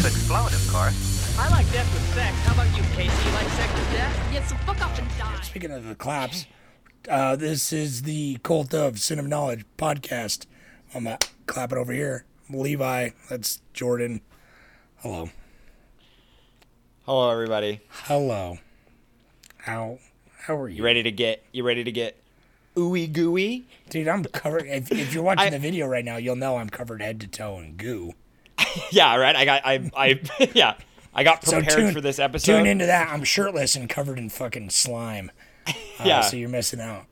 To explode, of course. I like death with sex. How about you, Casey? You like sex with death? Yeah, so fuck off and die. Speaking of the claps, uh, this is the Cult of Cinema Knowledge podcast. I'm uh, clapping over here. Levi, that's Jordan. Hello. Hello, everybody. Hello. How how are you? You ready to get? You ready to get ooey gooey? Dude, I'm covered. If, if you're watching I- the video right now, you'll know I'm covered head to toe in goo. Yeah, right. I got. I. I. yeah. I got So prepared tune, for this episode. Tune into that. I'm shirtless and covered in fucking slime. Uh, Yeah. So you're missing out.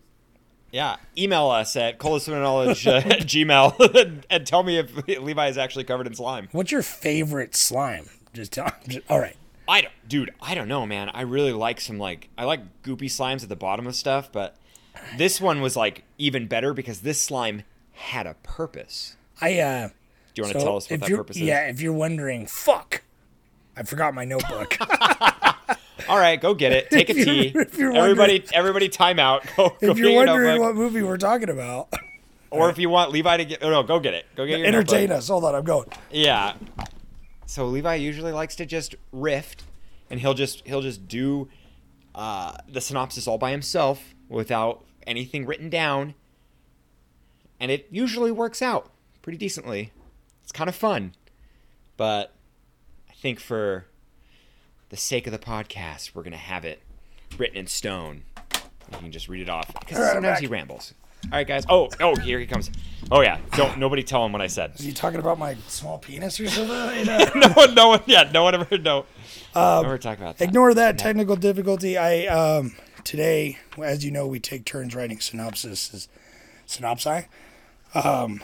Yeah. Email us at knowledge uh, at gmail and tell me if Levi is actually covered in slime. What's your favorite slime? Just tell. Just, all right. I don't, dude. I don't know, man. I really like some like I like goopy slimes at the bottom of stuff, but this one was like even better because this slime had a purpose. I uh. Do you want to tell us what that purpose is? Yeah, if you're wondering, fuck, I forgot my notebook. All right, go get it. Take a tea. everybody, everybody, time out. Go, go if you're wondering what movie we're talking about, or if you want Levi to get, oh no, go get it. Go get your entertain notebook. us. Hold on, I'm going. Yeah. So Levi usually likes to just riff, and he'll just he'll just do uh, the synopsis all by himself without anything written down, and it usually works out pretty decently. It's kind of fun, but I think for the sake of the podcast, we're gonna have it written in stone. You can just read it off because right, I'm sometimes he rambles. All right, guys. Oh, oh, here he comes. Oh yeah. Don't nobody tell him what I said. Is he talking about my small penis or something? You no one, no one, yeah, no one ever, no. Um, never talk about that. Ignore that technical difficulty. I um today, as you know, we take turns writing synopsis, synopsi. Um,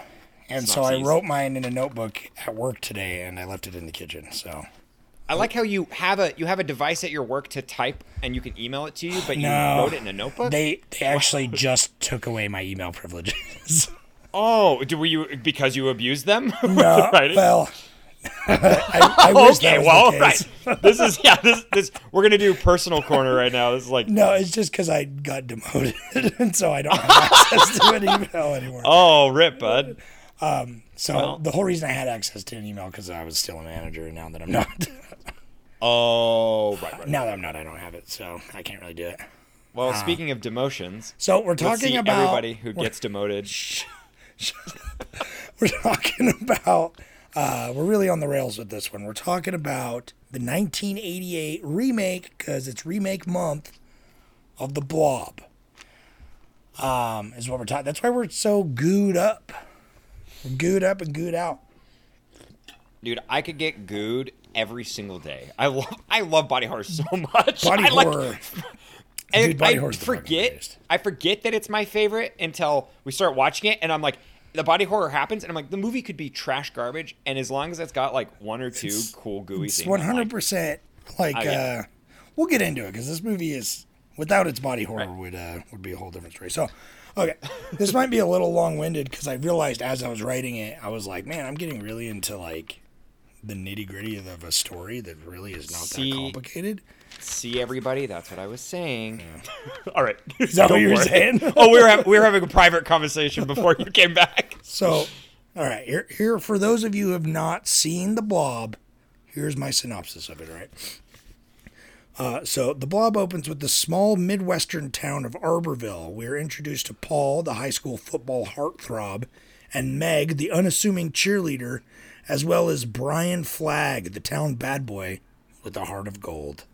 and so I wrote mine in a notebook at work today, and I left it in the kitchen. So I like how you have a you have a device at your work to type and you can email it to you, but you no, wrote it in a notebook. They they actually just took away my email privileges. oh, do were you because you abused them? no, well, I, I wish okay, well, the right. This is yeah. This this we're gonna do personal corner right now. This is like No, it's just because I got demoted, and so I don't have access to an email anymore. oh, rip, bud. Um, so Well- the whole reason I had access to an email because I was still a manager, and now that I'm not, Oh, right, right. now that I'm not, I don't have it, so I can't really do it. Well, Ah. speaking of demotions, So we're talking about everybody who gets demoted. We're talking about. Uh, we're really on the rails with this one. We're talking about the 1988 remake because it's remake month of The Blob. Um, is what we're talking. That's why we're so gooed up. Gooed up and gooed out. Dude, I could get gooed every single day. I love I love body horror so much. Body I like- horror. And Dude, body I forget. I forget that it's my favorite until we start watching it and I'm like the body horror happens and I'm like the movie could be trash garbage and as long as it's got like one or two cool gooey It's things. I'm one like, hundred percent like Oh, yeah. uh we'll get into it because this movie is without its body horror would uh would be a whole different story. So okay. this might be a little long winded because I realized as I was writing it, I was like, man, I'm getting really into like the nitty gritty of a story that really is not See- that complicated. See everybody, that's what I was saying. All right. Is that what you were saying? oh, we were hav- we were having a private conversation before you came back. So all right, here here for those of you who have not seen the blob, here's my synopsis of it, all right? Uh, so the blob opens with the small midwestern town of Arborville. We're introduced to Paul, the high school football heartthrob, and Meg, the unassuming cheerleader, as well as Brian Flagg, the town bad boy with a heart of gold.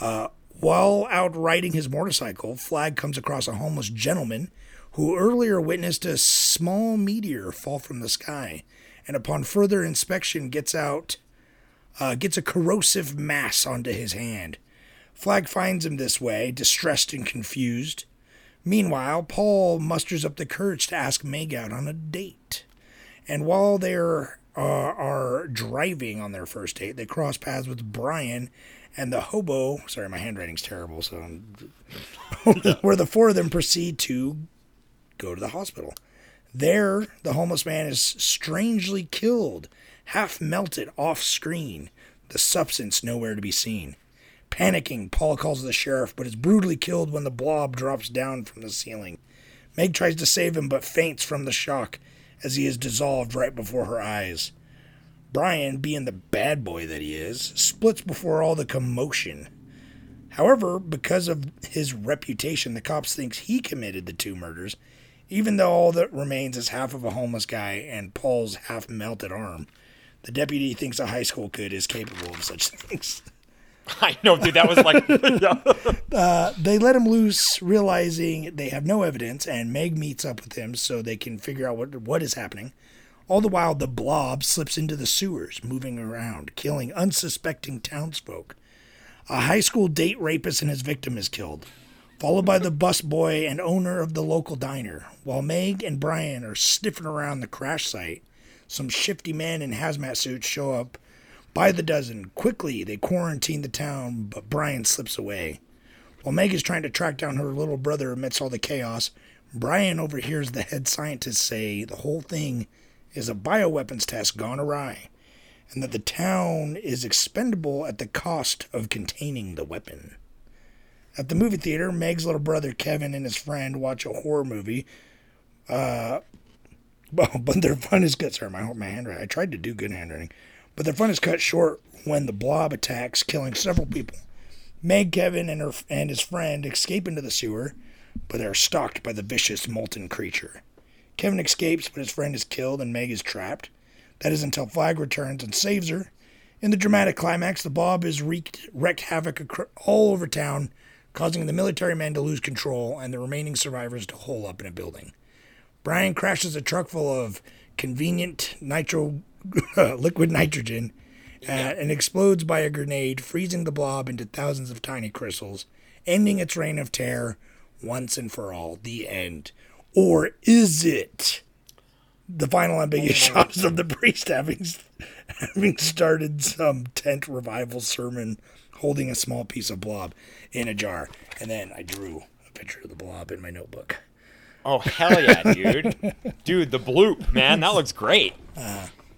Uh, while out riding his motorcycle, Flagg comes across a homeless gentleman who earlier witnessed a small meteor fall from the sky, and upon further inspection gets out uh, gets a corrosive mass onto his hand. Flagg finds him this way, distressed and confused. Meanwhile, Paul musters up the courage to ask Meg out on a date. And while they're are, are driving on their first date. They cross paths with Brian and the hobo. Sorry, my handwriting's terrible. So, where the four of them proceed to go to the hospital. There, the homeless man is strangely killed, half melted off screen, the substance nowhere to be seen. Panicking, Paul calls the sheriff, but is brutally killed when the blob drops down from the ceiling. Meg tries to save him, but faints from the shock as he is dissolved right before her eyes. Brian, being the bad boy that he is, splits before all the commotion. However, because of his reputation, the cops thinks he committed the two murders, even though all that remains is half of a homeless guy and Paul's half melted arm. The deputy thinks a high school kid is capable of such things. I know, dude. That was like, yeah. Uh, they let him loose, realizing they have no evidence, and Meg meets up with him so they can figure out what what is happening. All the while, the blob slips into the sewers, moving around, killing unsuspecting townsfolk. A high school date rapist and his victim is killed, followed by the busboy and owner of the local diner. While Meg and Brian are sniffing around the crash site, some shifty men in hazmat suits show up by the dozen. Quickly, they quarantine the town, but Brian slips away. While Meg is trying to track down her little brother amidst all the chaos, Brian overhears the head scientist say the whole thing is a bioweapons test gone awry, and that the town is expendable at the cost of containing the weapon. At the movie theater, Meg's little brother Kevin and his friend watch a horror movie. Uh, but their fun is cut. Sorry, my my handwriting. I tried to do good handwriting, but their fun is cut short when the blob attacks, killing several people. Meg, Kevin, and her and his friend escape into the sewer, but they are stalked by the vicious molten creature. Kevin escapes, but his friend is killed, and Meg is trapped. That is until Flagg returns and saves her. In the dramatic climax, the blob is wreaked, wreaked havoc all over town, causing the military men to lose control and the remaining survivors to hole up in a building. Brian crashes a truck full of convenient nitro liquid nitrogen uh, and explodes by a grenade, freezing the blob into thousands of tiny crystals, ending its reign of terror once and for all. The end. Or is it? The final ambiguous shot is of the priest having, having started some tent revival sermon holding a small piece of blob in a jar. And then I drew a picture of the blob in my notebook. Oh hell yeah, dude! dude, the bloop, man, that looks great.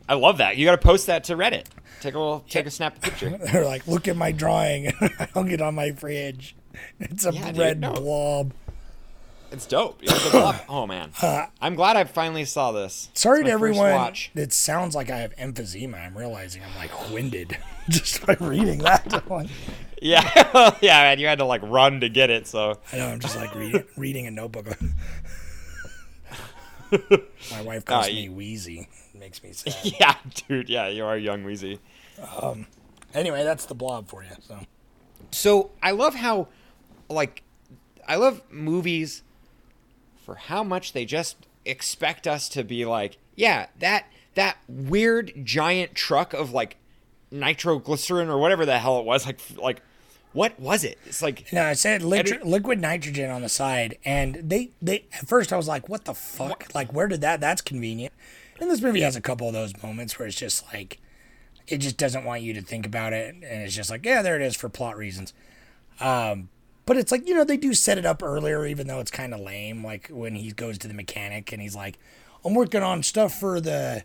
I love that. You got to post that to Reddit. Take a little, take a snap picture. They're like, look at my drawing. I hung it on my fridge. It's a Yeah, dude, red no. blob. It's dope. Blob- oh man, I'm glad I finally saw this. Uh, Sorry to everyone. watch. It sounds like I have emphysema. I'm realizing I'm like winded just by reading that. Like, Yeah, yeah, man. You had to like run to get it. So I know I'm just like reading, reading a notebook. My wife calls Uh, me Wheezy. It makes me sad. yeah, dude. Yeah, you are young Wheezy. Um. anyway, that's the blob for you. So So I love how, like, I love movies for how much they just expect us to be like, yeah, that that weird giant truck of like nitroglycerin or whatever the hell it was, like like what was it? It's like no, it said liquid nitrogen on the side, and they they at first I was like, what the fuck? Like, where did that? That's convenient. And this movie has a couple of those moments where it's just like, it just doesn't want you to think about it, and it's just like, yeah, there it is for plot reasons. Um, but it's like you know they do set it up earlier, even though it's kind of lame. Like when he goes to the mechanic and he's like, "I'm working on stuff for the,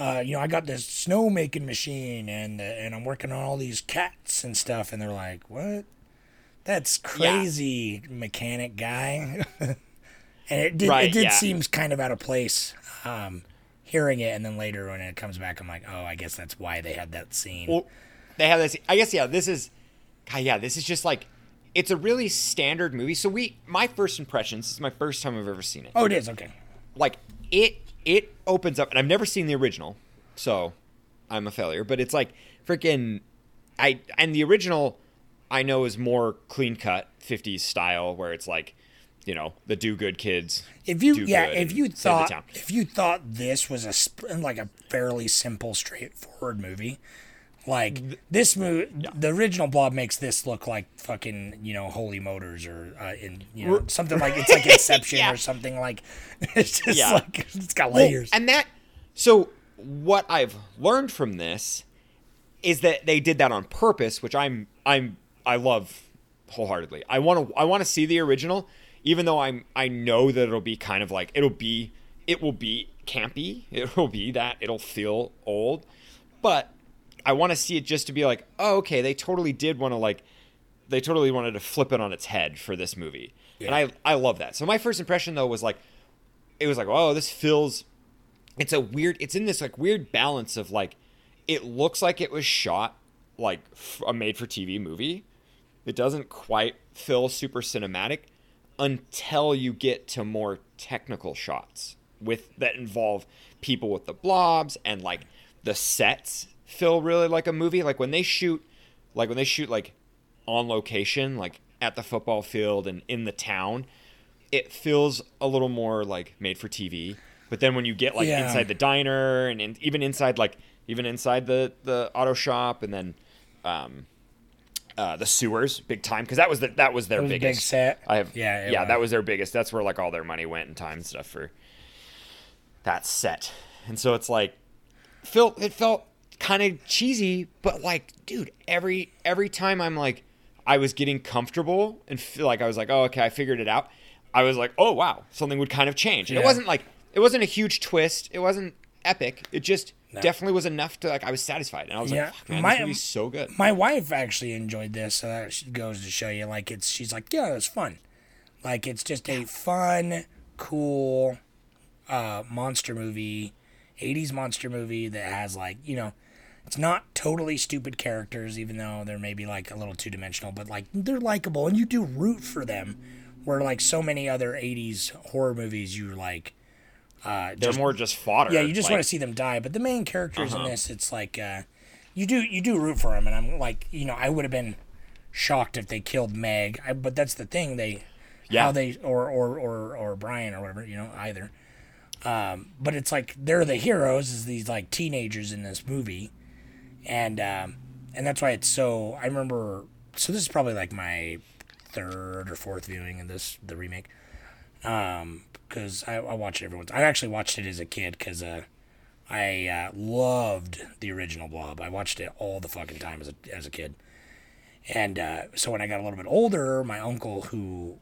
uh, you know, I got this snow making machine and uh, and I'm working on all these cats and stuff." And they're like, "What? That's crazy, mechanic guy." and it did Right, it did yeah. seems kind of out of place. Um, hearing it and then later when it comes back, I'm like, "Oh, I guess that's why they had that scene." well, they have this. I guess yeah. This is, God, yeah. This is just like, it's a really standard movie. So we, my first impressions. This is my first time I've ever seen it. oh, it is okay. like it it opens up and I've never seen the original, so I'm a failure. But it's like freaking I and the original I know is more clean cut 50s style where it's like, you know, the do good kids. If you yeah, if you thought if you thought this was a like a fairly simple, straightforward movie, like this movie, the original Blob makes this look like fucking you know Holy Motors or uh, in you know something like it's like Inception Yeah. or something like it's just Yeah. like it's got Well, layers. and that so what I've learned from this is that they did that on purpose, which I'm I'm I love wholeheartedly. I want to I want to see the original, even though I'm I know that it'll be kind of like it'll be it will be campy. It will be that it'll feel old, but I want to see it just to be like, oh, okay, they totally did want to like, they totally wanted to flip it on its head for this movie, and I I love that. So my first impression though was like, it was like, oh, this feels, it's a weird, it's in this like weird balance of like, it looks like it was shot like a made for TV movie. It doesn't quite feel super cinematic until you get to more technical shots with that involve people with the blobs and like the sets feel really like a movie like when they shoot like when they shoot like on location like at the football field and in the town it feels a little more like made for TV but then when you get like Yeah. inside the diner and in, even inside like even inside the the auto shop and then um uh, the sewers big time because that was the, that was their That was a big biggest set. I have Yeah, yeah that was. was their biggest that's where like all their money went and time and stuff for that set and so it's like felt it felt kind of cheesy but like dude every every time I'm like I was getting comfortable and feel like I was like oh okay I figured it out I was like oh wow something would kind of change. And it wasn't like it wasn't a huge twist it wasn't epic it just definitely was enough to like I was satisfied and I was Yeah, like man, my- this movie's so good. My wife actually enjoyed this, so that goes to show you, like it's. She's like, yeah, it's fun. Like it's just a fun, cool, uh, monster movie, '80s monster movie that has like you know, it's not totally stupid characters, even though they're maybe like a little two dimensional, but like they're likable and you do root for them. Where like so many other '80s horror movies, you like. Uh, they're just more just fodder yeah, you just like- want to see them die. But the main characters Uh-huh. in this, it's like uh, you do you do root for them, and I'm like, you know, I would have been shocked if they killed Meg. I, but that's the thing, they Yeah. how they or or or or Brian or whatever, you know, either. Um, but it's like they're the heroes, is these like teenagers in this movie, and um, and that's why it's so. I remember. So this is probably like my third or fourth viewing of this the remake um because I, I watched it every once. I actually watched it as a kid because uh, I uh, loved the original Blob. I watched it all the fucking time as a as a kid, and uh, so when I got a little bit older, my uncle who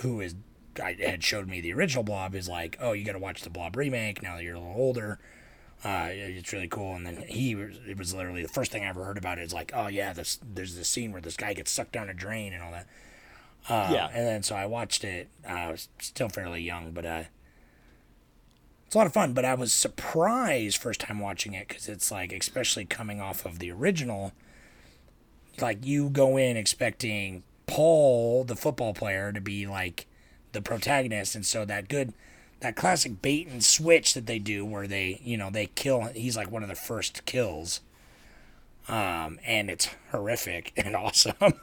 who is I had showed me the original Blob is like, oh, you got to watch the Blob remake now that you're a little older. Uh, it's really cool. And then he was, it was literally the first thing I ever heard about it is like, oh yeah, this there's this scene where this guy gets sucked down a drain and all that. Uh, Yeah. And then so I watched it. Uh, I was still fairly young, but uh, it's a lot of fun. But I was surprised first time watching it because it's like, especially coming off of the original, like you go in expecting Paul, the football player, to be like the protagonist, and so that good, that classic bait and switch that they do, where they, you know, they kill. He's like one of the first kills. Um, and it's horrific and awesome.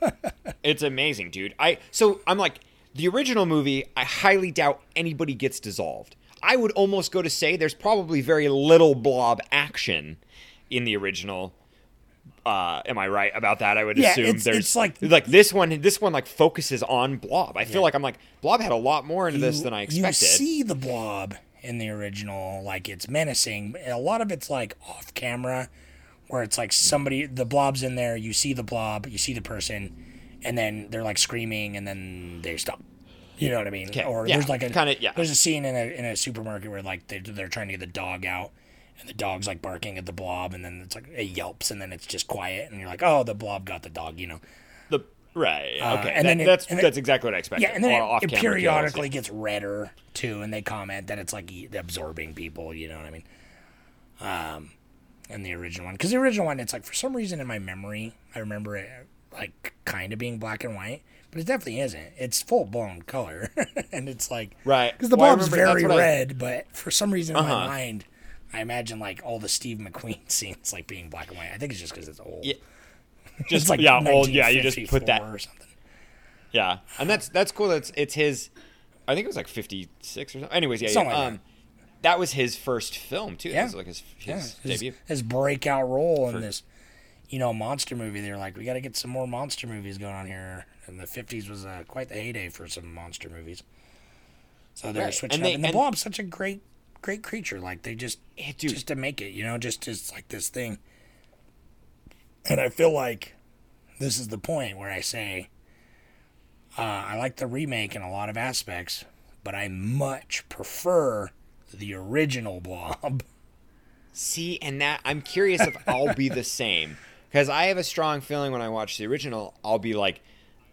It's amazing, dude. I so I'm like the original movie. I highly doubt anybody gets dissolved. I would almost go to say there's probably very little blob action in the original. Uh, am I right about that? I would Yeah, assume it's- there's it's like- like this one. This one like focuses on blob. I feel like I'm like blob had a lot more into this than I expected. You see the blob in the original, like it's menacing. A lot of it's like off camera, where it's like somebody, the blob's in there. You see the blob, you see the person, and then they're like screaming, and then they stop. You know what I mean? Okay, Or yeah, there's like a kinda, yeah. There's a scene in a in a supermarket where like they they're trying to get the dog out, and the dog's like barking at the blob, and then it's like it yelps, and then it's just quiet, and you're like, oh, the blob got the dog, you know. the right. Uh, okay, and that- then it- that's and that's exactly what I expected. Yeah, and then it, it periodically gets redder too, and they comment that it's like absorbing people. You know what I mean? Um, in the original one, because the original one, it's like for some reason in my memory, I remember it like kind of being black and white, but it definitely isn't. It's full blown color, and it's like Right. because the Well, blob's very what I- red, but for some reason in my Uh-huh. mind. I imagine like all the Steve McQueen scenes like being black and white. I think it's just because it's old. Yeah. it's Just like yeah, old. Yeah, you just put that or something. Yeah, and that's that's cool. That's it's his. I think it was like fifty six or something. Anyways, yeah, Something yeah. like um, that was his first film too. Yeah. That was like his, his yeah, his, debut. his breakout role in this, you know, monster movie. They're like, we got to get some more monster movies going on here. And the '50s was uh, quite the heyday for some monster movies. So they're Right, switching and up, they- and the and- Blob's such a great, great creature. Like they just dude. just to make it, you know, just just like this thing. And I feel like this is the point where I say uh, I like the remake in a lot of aspects, but I much prefer the original Blob. See, and that I'm curious if I'll be the same because I have a strong feeling when I watch the original, I'll be like,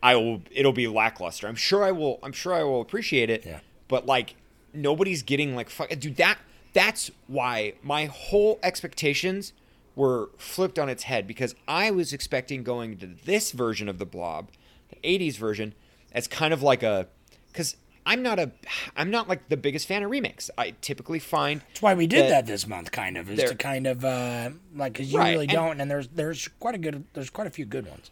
I will. It'll be lackluster. I'm sure I will. I'm sure I will appreciate it. Yeah. But like, nobody's getting like fuck, dude. That that's why my whole expectations were flipped on its head because I was expecting going to this version of the Blob, the '80s version, as kind of like a, because I'm not a, I'm not like the biggest fan of remakes. I typically find That's why we did that- that this month, kind of, is to kind of uh, like because you Right, really and- don't, and there's there's quite a good there's quite a few good ones.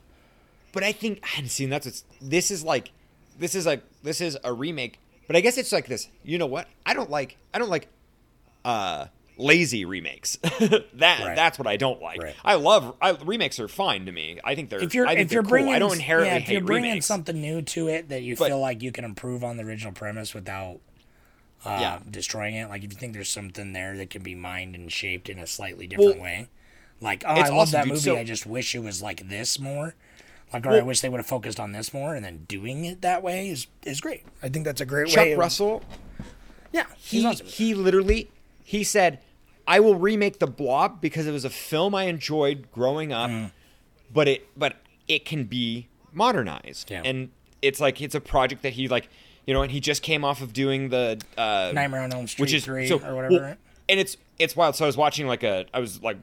But I think and see that's what's this is like this is like this is a remake. But I guess it's like this. You know what? I don't like I don't like uh lazy remakes. that Right. that's what I don't like. Right. I love I, remakes are fine to me. I think they're If you're I think if you're cool. bringing I don't inherently yeah, if hate you're bringing remakes. something new to it that you But- feel like you can improve on the original premise without uh, Yeah. destroying it. Like if you think there's something there that can be mined and shaped in a slightly different Well, way. Like, oh, I love awesome, that dude. movie. So- I just wish it was like this more. Like, or I wish they would have focused on this more, and then doing it that way is is great. I think that's a great Chuck way. of- Russell yeah, he awesome. he literally he said I will remake the Blob because it was a film I enjoyed growing up, Mm. but it but it can be modernized. Yeah. And it's like it's a project that he like you know, and he just came off of doing the uh Nightmare on Elm Street which is three so, or whatever. well. And it's it's wild. So I was watching like a I was like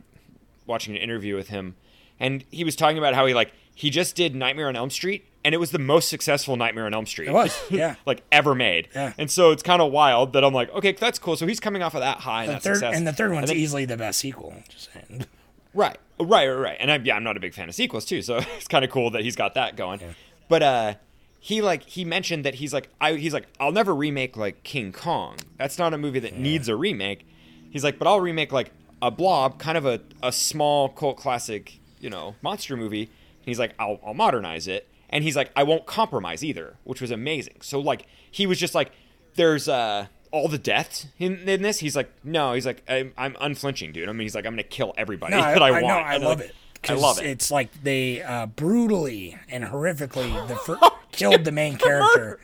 watching an interview with him and he was talking about how he like he just did Nightmare on Elm Street and it was the most successful Nightmare on Elm Street. It was, yeah. like ever made. Yeah. And so it's kind of wild that I'm like, okay, that's cool. So he's coming off of that high and The that third success. and the third one's then- easily the best sequel. Just saying. Right, right, right, right. And I, yeah, I'm not a big fan of sequels too, so it's kind of cool that he's got that going. But uh, he like he mentioned that he's like I he's like I'll never remake like King Kong. That's not a movie that needs a remake. He's like, but I'll remake like a Blob, kind of a a small cult classic, you know, monster movie. He's like, I'll I'll modernize it, and he's like, I won't compromise either, which was amazing. So like he was just like, there's uh all the deaths in, in this. He's like, no, he's like, I'm, I'm unflinching, dude. I mean, he's like, I'm gonna kill everybody No, I, that I, I want. know, I And, love like, it. I love it. It's like they uh, brutally and horrifically the fir- killed the main character,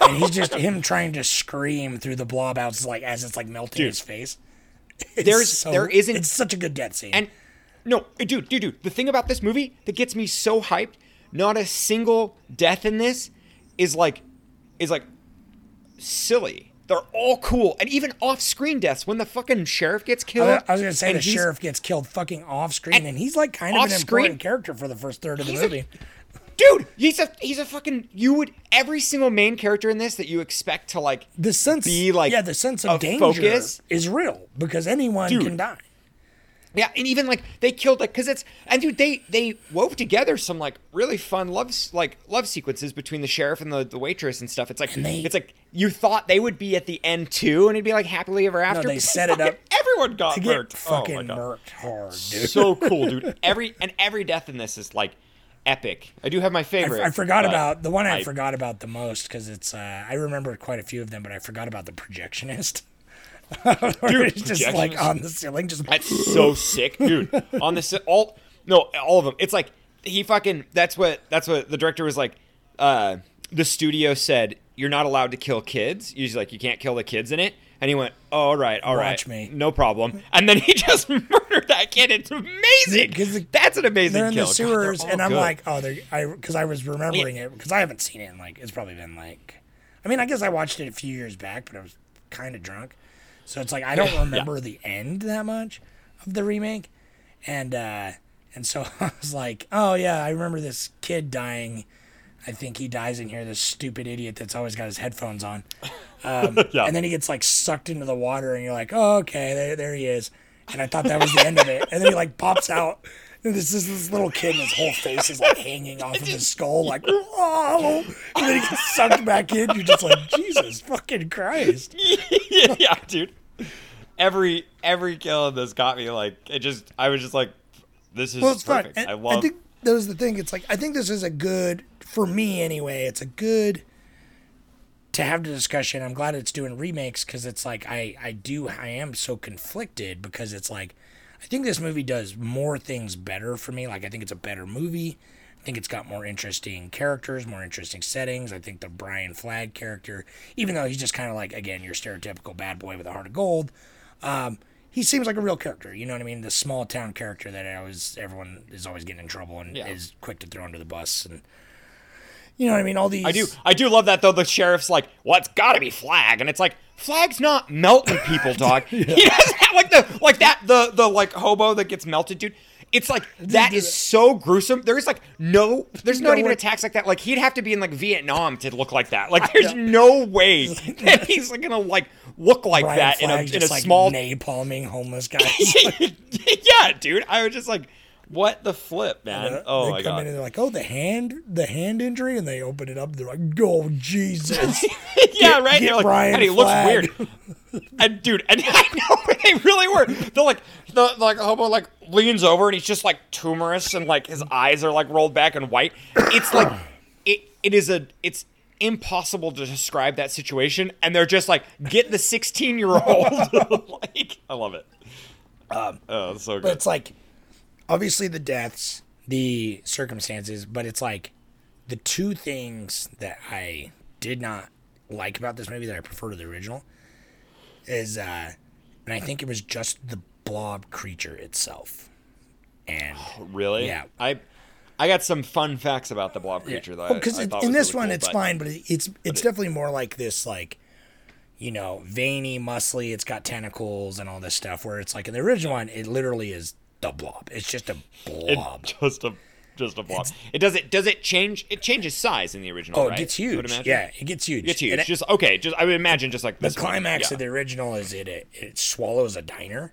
and he's just him trying to scream through the blob out like as it's like melting Dude. his face. It's There's- so- there isn't- It's such a good death scene. And no, dude, dude, dude. The thing about this movie that gets me so hyped, not a single death in this is like, is like, silly. They're all cool, and even off-screen deaths. When the fucking sheriff gets I killed, was, I was gonna say the sheriff gets killed fucking off screen, and, and he's like kind of an off-screen- important character for the first third of the He's a- movie. dude. He's a he's a fucking. You would every single main character in this that you expect to like The sense, be like yeah, the sense a of danger focus. is real because anyone Dude. can die. Yeah, and even like they killed like because it's and dude they they wove together some like really fun love like love sequences between the sheriff and the, the waitress and stuff. It's like they- it's like you thought they would be at the end too, and it'd be like happily ever after. they set it up Everyone got To get murked. fucking oh murked hard, dude. So cool, dude. Every and every death in this is like epic. I do have my favorite. I forgot about the one I, I- forgot about the most because it's uh, I remember quite a few of them, but I forgot about the projectionist. Dude, it's just like on the ceiling, just That's so sick, dude. On the si- all no, all of them. It's like he fucking. That's what. That's what the director was like. Uh, the studio said you're not allowed to kill kids. He's like you can't kill the kids in it. And he went, oh, all right, all right, Watch me. no problem. And then he just murdered that kid. It's amazing. 'Cause the- That's an amazing they're in kill. the sewers, all and I'm good. like, oh, they're I because I was remembering it because I haven't seen it. in like it's probably been like, I mean, I guess I watched it a few years back, but I was kind of drunk, so it's like I don't remember the end that much of the remake, and uh and so I was like, oh yeah, I remember this kid dying. I think he dies in here. This stupid idiot that's always got his headphones on. Um, Yeah. And then he gets like sucked into the water, and you're like, oh, okay, there, there he is. And I thought that was the end of it. And then he like pops out. And this is this little kid, and his whole face is like hanging off of his skull, like, oh. And then he gets sucked back in. You're just like, Jesus fucking Christ. yeah, dude. Every every kill in this got me like it just. I was just like, this is Well, it's perfect. And I love. I think that was the thing. It's like I think this is a good for me anyway. It's a good to have the discussion. I'm glad it's doing remakes because it's like I I do I am so conflicted because it's like I think this movie does more things better for me. Like I think it's a better movie. I think it's got more interesting characters, more interesting settings. I think the Brian Flagg character, even though he's just kind of like again your stereotypical bad boy with a heart of gold, um, he seems like a real character. You know what I mean? The small town character that I always everyone is always getting in trouble and Yeah. is quick to throw under the bus and. You know what I mean? All these. I do I do love that though. The sheriff's like, "Well, it's got to be Flagg," and it's like Flagg's not melting people, dog. He doesn't have like the like that the the like hobo that gets melted, dude. It's like that is so gruesome. There's like no, there's not No even way. attacks like that. Like he'd have to be in like Vietnam to look like that. Like there's no way that he's like, gonna like look like Brian that in a in a like, small. napalming homeless guy. yeah, dude. I was just like, what the flip, man? Uh, oh they my come god. in and they're like, "Oh, the hand, the hand injury," and they open it up. They're like, "Oh, Jesus!" yeah, right. get like, Brian and he looks weird. And dude, and I know they really were. They're like the like hobo like leans over and he's just like tumorous and like his eyes are like rolled back and white. It's like it it is a it's impossible to describe that situation and they're just like get the 16 year old like I love it. Um, oh, so but good. it's like, obviously the deaths, the circumstances, but it's like the two things that I did not like about this movie that I prefer to the original is, uh, and I think it was just the blob creature itself, and Really? Yeah. I I got some fun facts about the blob creature though. because I in this really one cool, it's but- fine, but it- it's it's definitely more like this like. You know, veiny, muscly. It's got tentacles and all this stuff. Where it's like in the original one, it literally is the blob. It's just a blob. just a just a blob. It does it does it change? It changes size in the original. Oh, right? it gets huge. Yeah, it gets huge. it gets huge. It- just okay. Just I would imagine just like the climax Yeah. of the original is it it, it swallows a diner,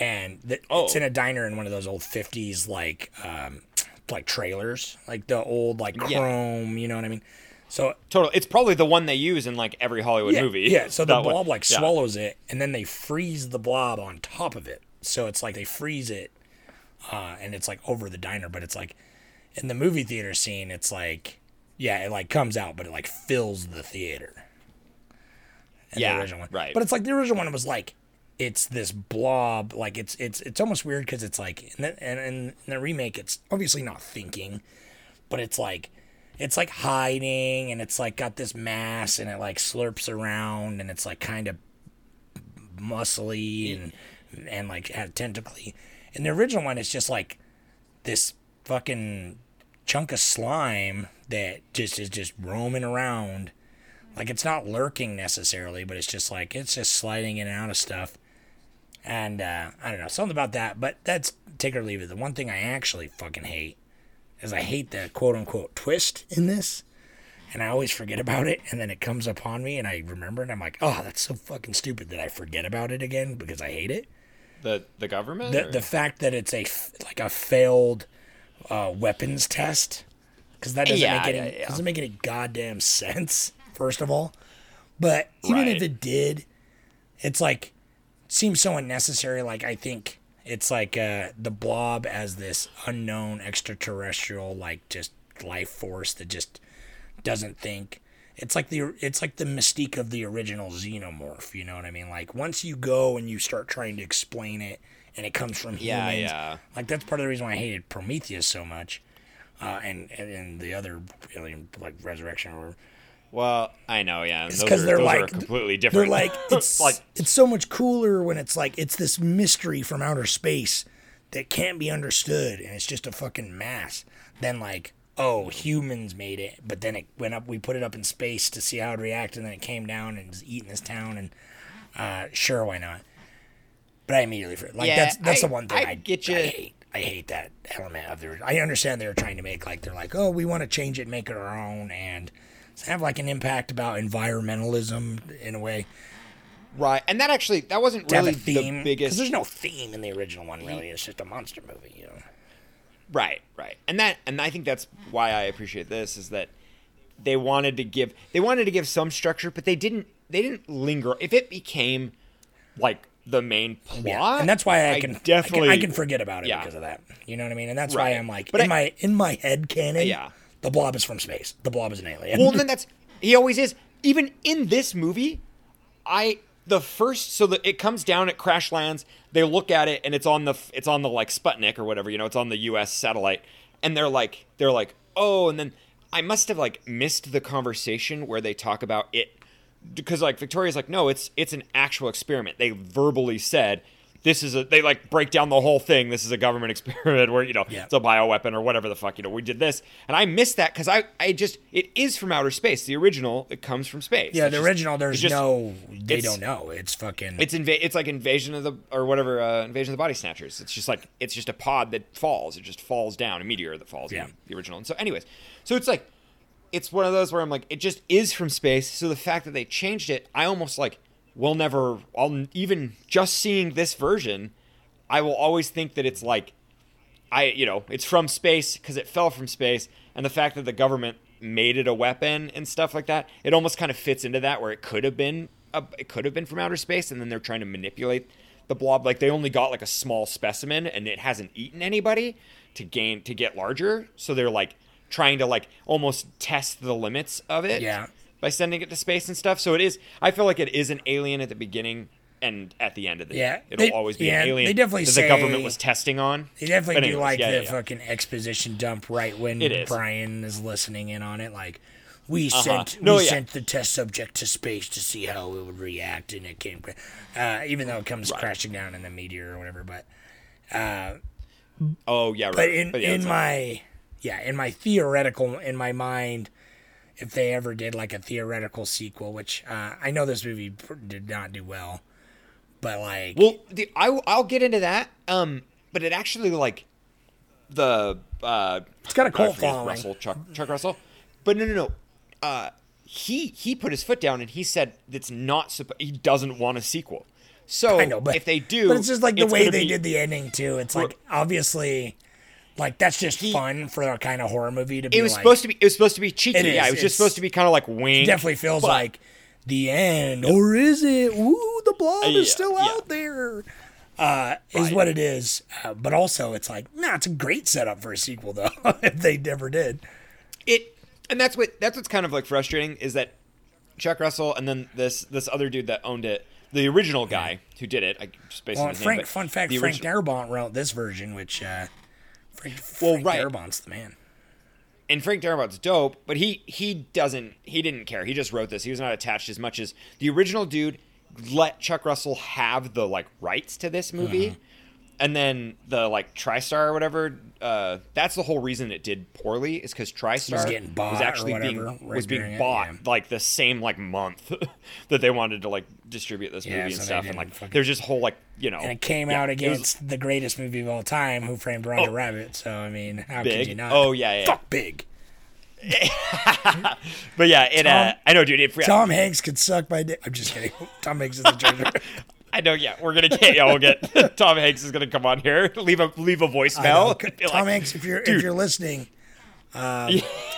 and the, Oh. it's in a diner in one of those old fifties like um like trailers, like the old like Yeah. chrome. You know what I mean? So total. It's probably the one they use in like every Hollywood yeah, movie. yeah. So the That one. blob like Yeah. swallows it, and then they freeze the blob on top of it. So it's like they freeze it, uh, and it's like over the diner, but it's like in the movie theater scene, it's like yeah, it like comes out, but it like fills the theater. Yeah, the original one. right. But it's like the original one was like it's this blob, like it's it's it's almost weird because it's like in the, and and the remake, it's obviously not thinking, but it's like it's like hiding and it's like got this mass and it like slurps around and it's like kind of muscly and and like tentacly. In the original one, it's just like this fucking chunk of slime that just is just roaming around. Like it's not lurking necessarily, but it's just like it's just sliding in and out of stuff. And uh, I don't know something about that, but that's take or leave it. The one thing I actually fucking hate is I hate the quote unquote twist in this, and I always forget about it, and then it comes upon me, and I remember. And I'm like, oh, that's so fucking stupid that I forget about it again because I hate it. the the government. The or- the fact that it's a like a failed uh, weapons test because that doesn't Yeah, make any yeah, yeah. doesn't make any goddamn sense. First of all, but even if it did, it's like seems so unnecessary. Like I think it's like uh, the blob as this unknown extraterrestrial, like just life force that just doesn't think. It's like the it's like the mystique of the original xenomorph. You know what I mean? Like once you go and you start trying to explain it, and it comes from Yeah, humans. yeah. Like that's part of the reason why I hated Prometheus so much, uh, and, and and the other alien like Resurrection or well, I know. Yeah, it's because they're those are like completely different. They're like it's like it's so much cooler when it's like it's this mystery from outer space that can't be understood, and it's just a fucking mass. Then like oh humans made it, but then it went up. We put it up in space to see how it react, and then it came down and was eating this town. And uh, sure, why not? But I immediately for like Yeah, that's that's I- the one thing I I, get I you. hate. I hate that element of the. I understand they're trying to make like they're like, oh, we want to change it, make it our own, and have like an impact about environmentalism in a way. right, and that actually that wasn't To really a theme the because biggest. there's no theme in the original one. Really, it's just a monster movie. You know. Right, right. And that and I think that's why I appreciate this is that they wanted to give they wanted to give some structure, but they didn't they didn't linger. If it became like the main plot, Yeah, and that's why I can definitely I can, I can forget about it Yeah. because of that. You know what I mean? And that's Right. why I'm like But in I- my in my head canon. Yeah. The blob is from space. The blob is an alien. Well, then that's he always is. even in this movie, I the first so that it comes down, it crash lands. They look at it, and it's on the it's on the like Sputnik or whatever, you know, it's on the U.S. satellite, and they're like they're like oh, and then I must have like missed the conversation where they talk about it because like Victoria's like no, it's it's an actual experiment. They verbally said this is a they like break down the whole thing. This is a government experiment where you know Yeah. it's a bioweapon or whatever the fuck you know. We did this, and I missed that because I I just it is from outer space. The original it comes from space. Yeah, It's the just- original. There's just- no. They don't know. It's fucking. It's inva- It's like invasion of the or whatever uh, invasion of the body snatchers. It's just like it's just a pod that falls. It just falls down, a meteor that falls. Yeah. in the original. And so, anyways, so it's like it's one of those where I'm like, it just is from space. So the fact that they changed it, I almost like will never. I'll even just seeing this version, I will always think that it's like I, you know, it's from space because it fell from space, and the fact that the government made it a weapon and stuff like that, it almost kind of fits into that where it could have been, a, it could have been from outer space, and then they're trying to manipulate the blob. Like they only got like a small specimen, and it hasn't eaten anybody to gain to get larger, so they're like trying to like almost test the limits of it. Yeah. By sending it to space and stuff, so it is. I feel like it is an alien at the beginning and at the end of the Yeah, day. It'll they- always be yeah, an alien they definitely that the government was testing on. They definitely But do like yeah, the yeah, fucking exposition dump right when is. Brian is listening in on it. Like, we Uh-huh. sent No, we sent the test subject to space to see how it would react, and it came, uh, even though it comes crashing down in the meteor or whatever. But Oh yeah, right. but in yeah, in my yeah in my theoretical in my mind, if they ever did like a theoretical sequel, which uh, I know this movie did not do well, but like well, the, I I'll get into that. Um, but it actually like the uh, it's got a cult following. Russell Chuck Chuck Russell, but no no no. Uh, he he put his foot down and he said it's not suppo- he doesn't want a sequel. So I know, but if they do, but it's just like the way they be- did the ending too. It's like obviously, like that's just He- fun for a kind of horror movie to be. It was like, supposed to be. It was supposed to be cheeky. It is, yeah, it was just supposed to be kind of like wink. It definitely feels but- like the end, or is it? Ooh, the blob Uh, is still yeah. out there. Uh, is what it is, uh, but also it's like, nah, it's a great setup for a sequel though. if they never did, it and that's what that's what's kind of like frustrating is that Chuck Russell and then this this other dude that owned it, the original guy who did it, I just basically well, his name, Frank. fun fact: Frank origi- Darabont wrote this version, which uh, Frank, Well, Frank right. Darabont's the man. and Frank Darabont's dope, but he he doesn't he didn't care. He just wrote this. He was not attached as much as the original dude let Chuck Russell have the like rights to this movie. Mm-hmm. And then the like TriStar or whatever, uh, that's the whole reason it did poorly is because TriStar getting bought was actually whatever being was being during it, bought yeah. like the same like month that they wanted to like distribute this Yeah, movie so and stuff, and like fucking- there's just whole like you know, And it came yeah, out it was against the greatest movie of all time, Who Framed Roger Oh. Rabbit. So I mean, how big. could you not? Oh yeah, yeah. fuck big. But yeah, it. uh, I know, dude. It, Tom Hanks could suck my dick. I'm just kidding. Tom Hanks is the treasure. I know. Yeah, we're gonna get. Yeah, we'll get. Tom Hanks is gonna come on here, leave a leave a I know. voicemail. Tom like, Hanks, if you're if you're listening, um,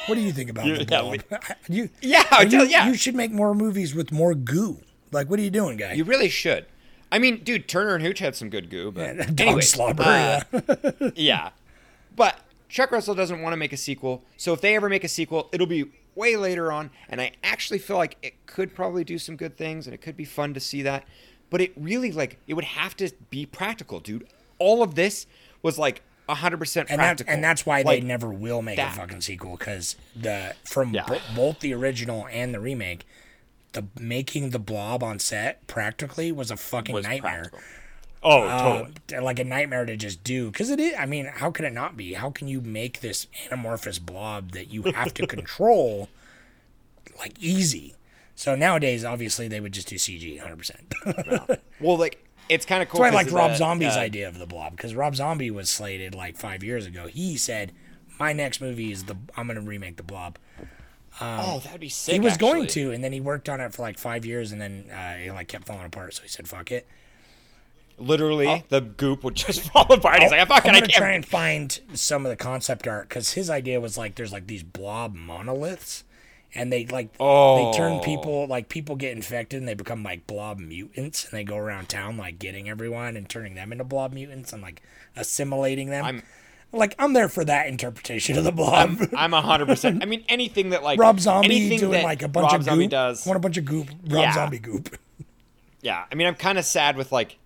what do you think about You- the yeah, blob? you, Yeah, I you, yeah. you should make more movies with more goo. Like, what are you doing, guy? You really should. I mean, dude, Turner and Hooch had some good goo, but Dog anyway, slobber. uh, yeah. yeah. But Chuck Russell doesn't want to make a sequel, so if they ever make a sequel, it'll be way later on, and I actually feel like it could probably do some good things, and it could be fun to see that. But it really like it would have to be practical, dude. All of this was like hundred percent and that's practical, and that's why Like, they never will make that. a fucking sequel because the from Yeah. bo- both the original and the remake, the making the blob on set practically was a fucking was nightmare. practical. Oh, Uh, totally. like a nightmare to just do because it is. I mean, how can it not be? How can you make this anamorphous blob that you have to control like easy? So nowadays, obviously, they would just do CG 100. percent That's Well, like it's kind of cool. why I like Rob the, Zombie's uh, idea of the blob because Rob Zombie was slated like five years ago. He said, "My next movie is the I'm going to remake the blob." Oh, that'd be sick. he was going to, and then he worked on it for like five years, and then uh, it like kept falling apart. So he said, "Fuck it." Literally, the goop would just fall apart. He's like, I fucking, I'm gonna can't. try and find some of the concept art because his idea was like there's like these blob monoliths, and they like they turn Oh. people like people get infected and they become like blob mutants, and they go around town like getting everyone and turning them into blob mutants and like assimilating them. I'm, like I'm there for that interpretation of the blob. I'm hundred percent. I mean, anything that like Rob Zombie anything doing like a bunch Rob of Zombie goop. does. Want a bunch of goop. Rob Yeah. Zombie goop. Yeah, I mean, I'm kind of sad with like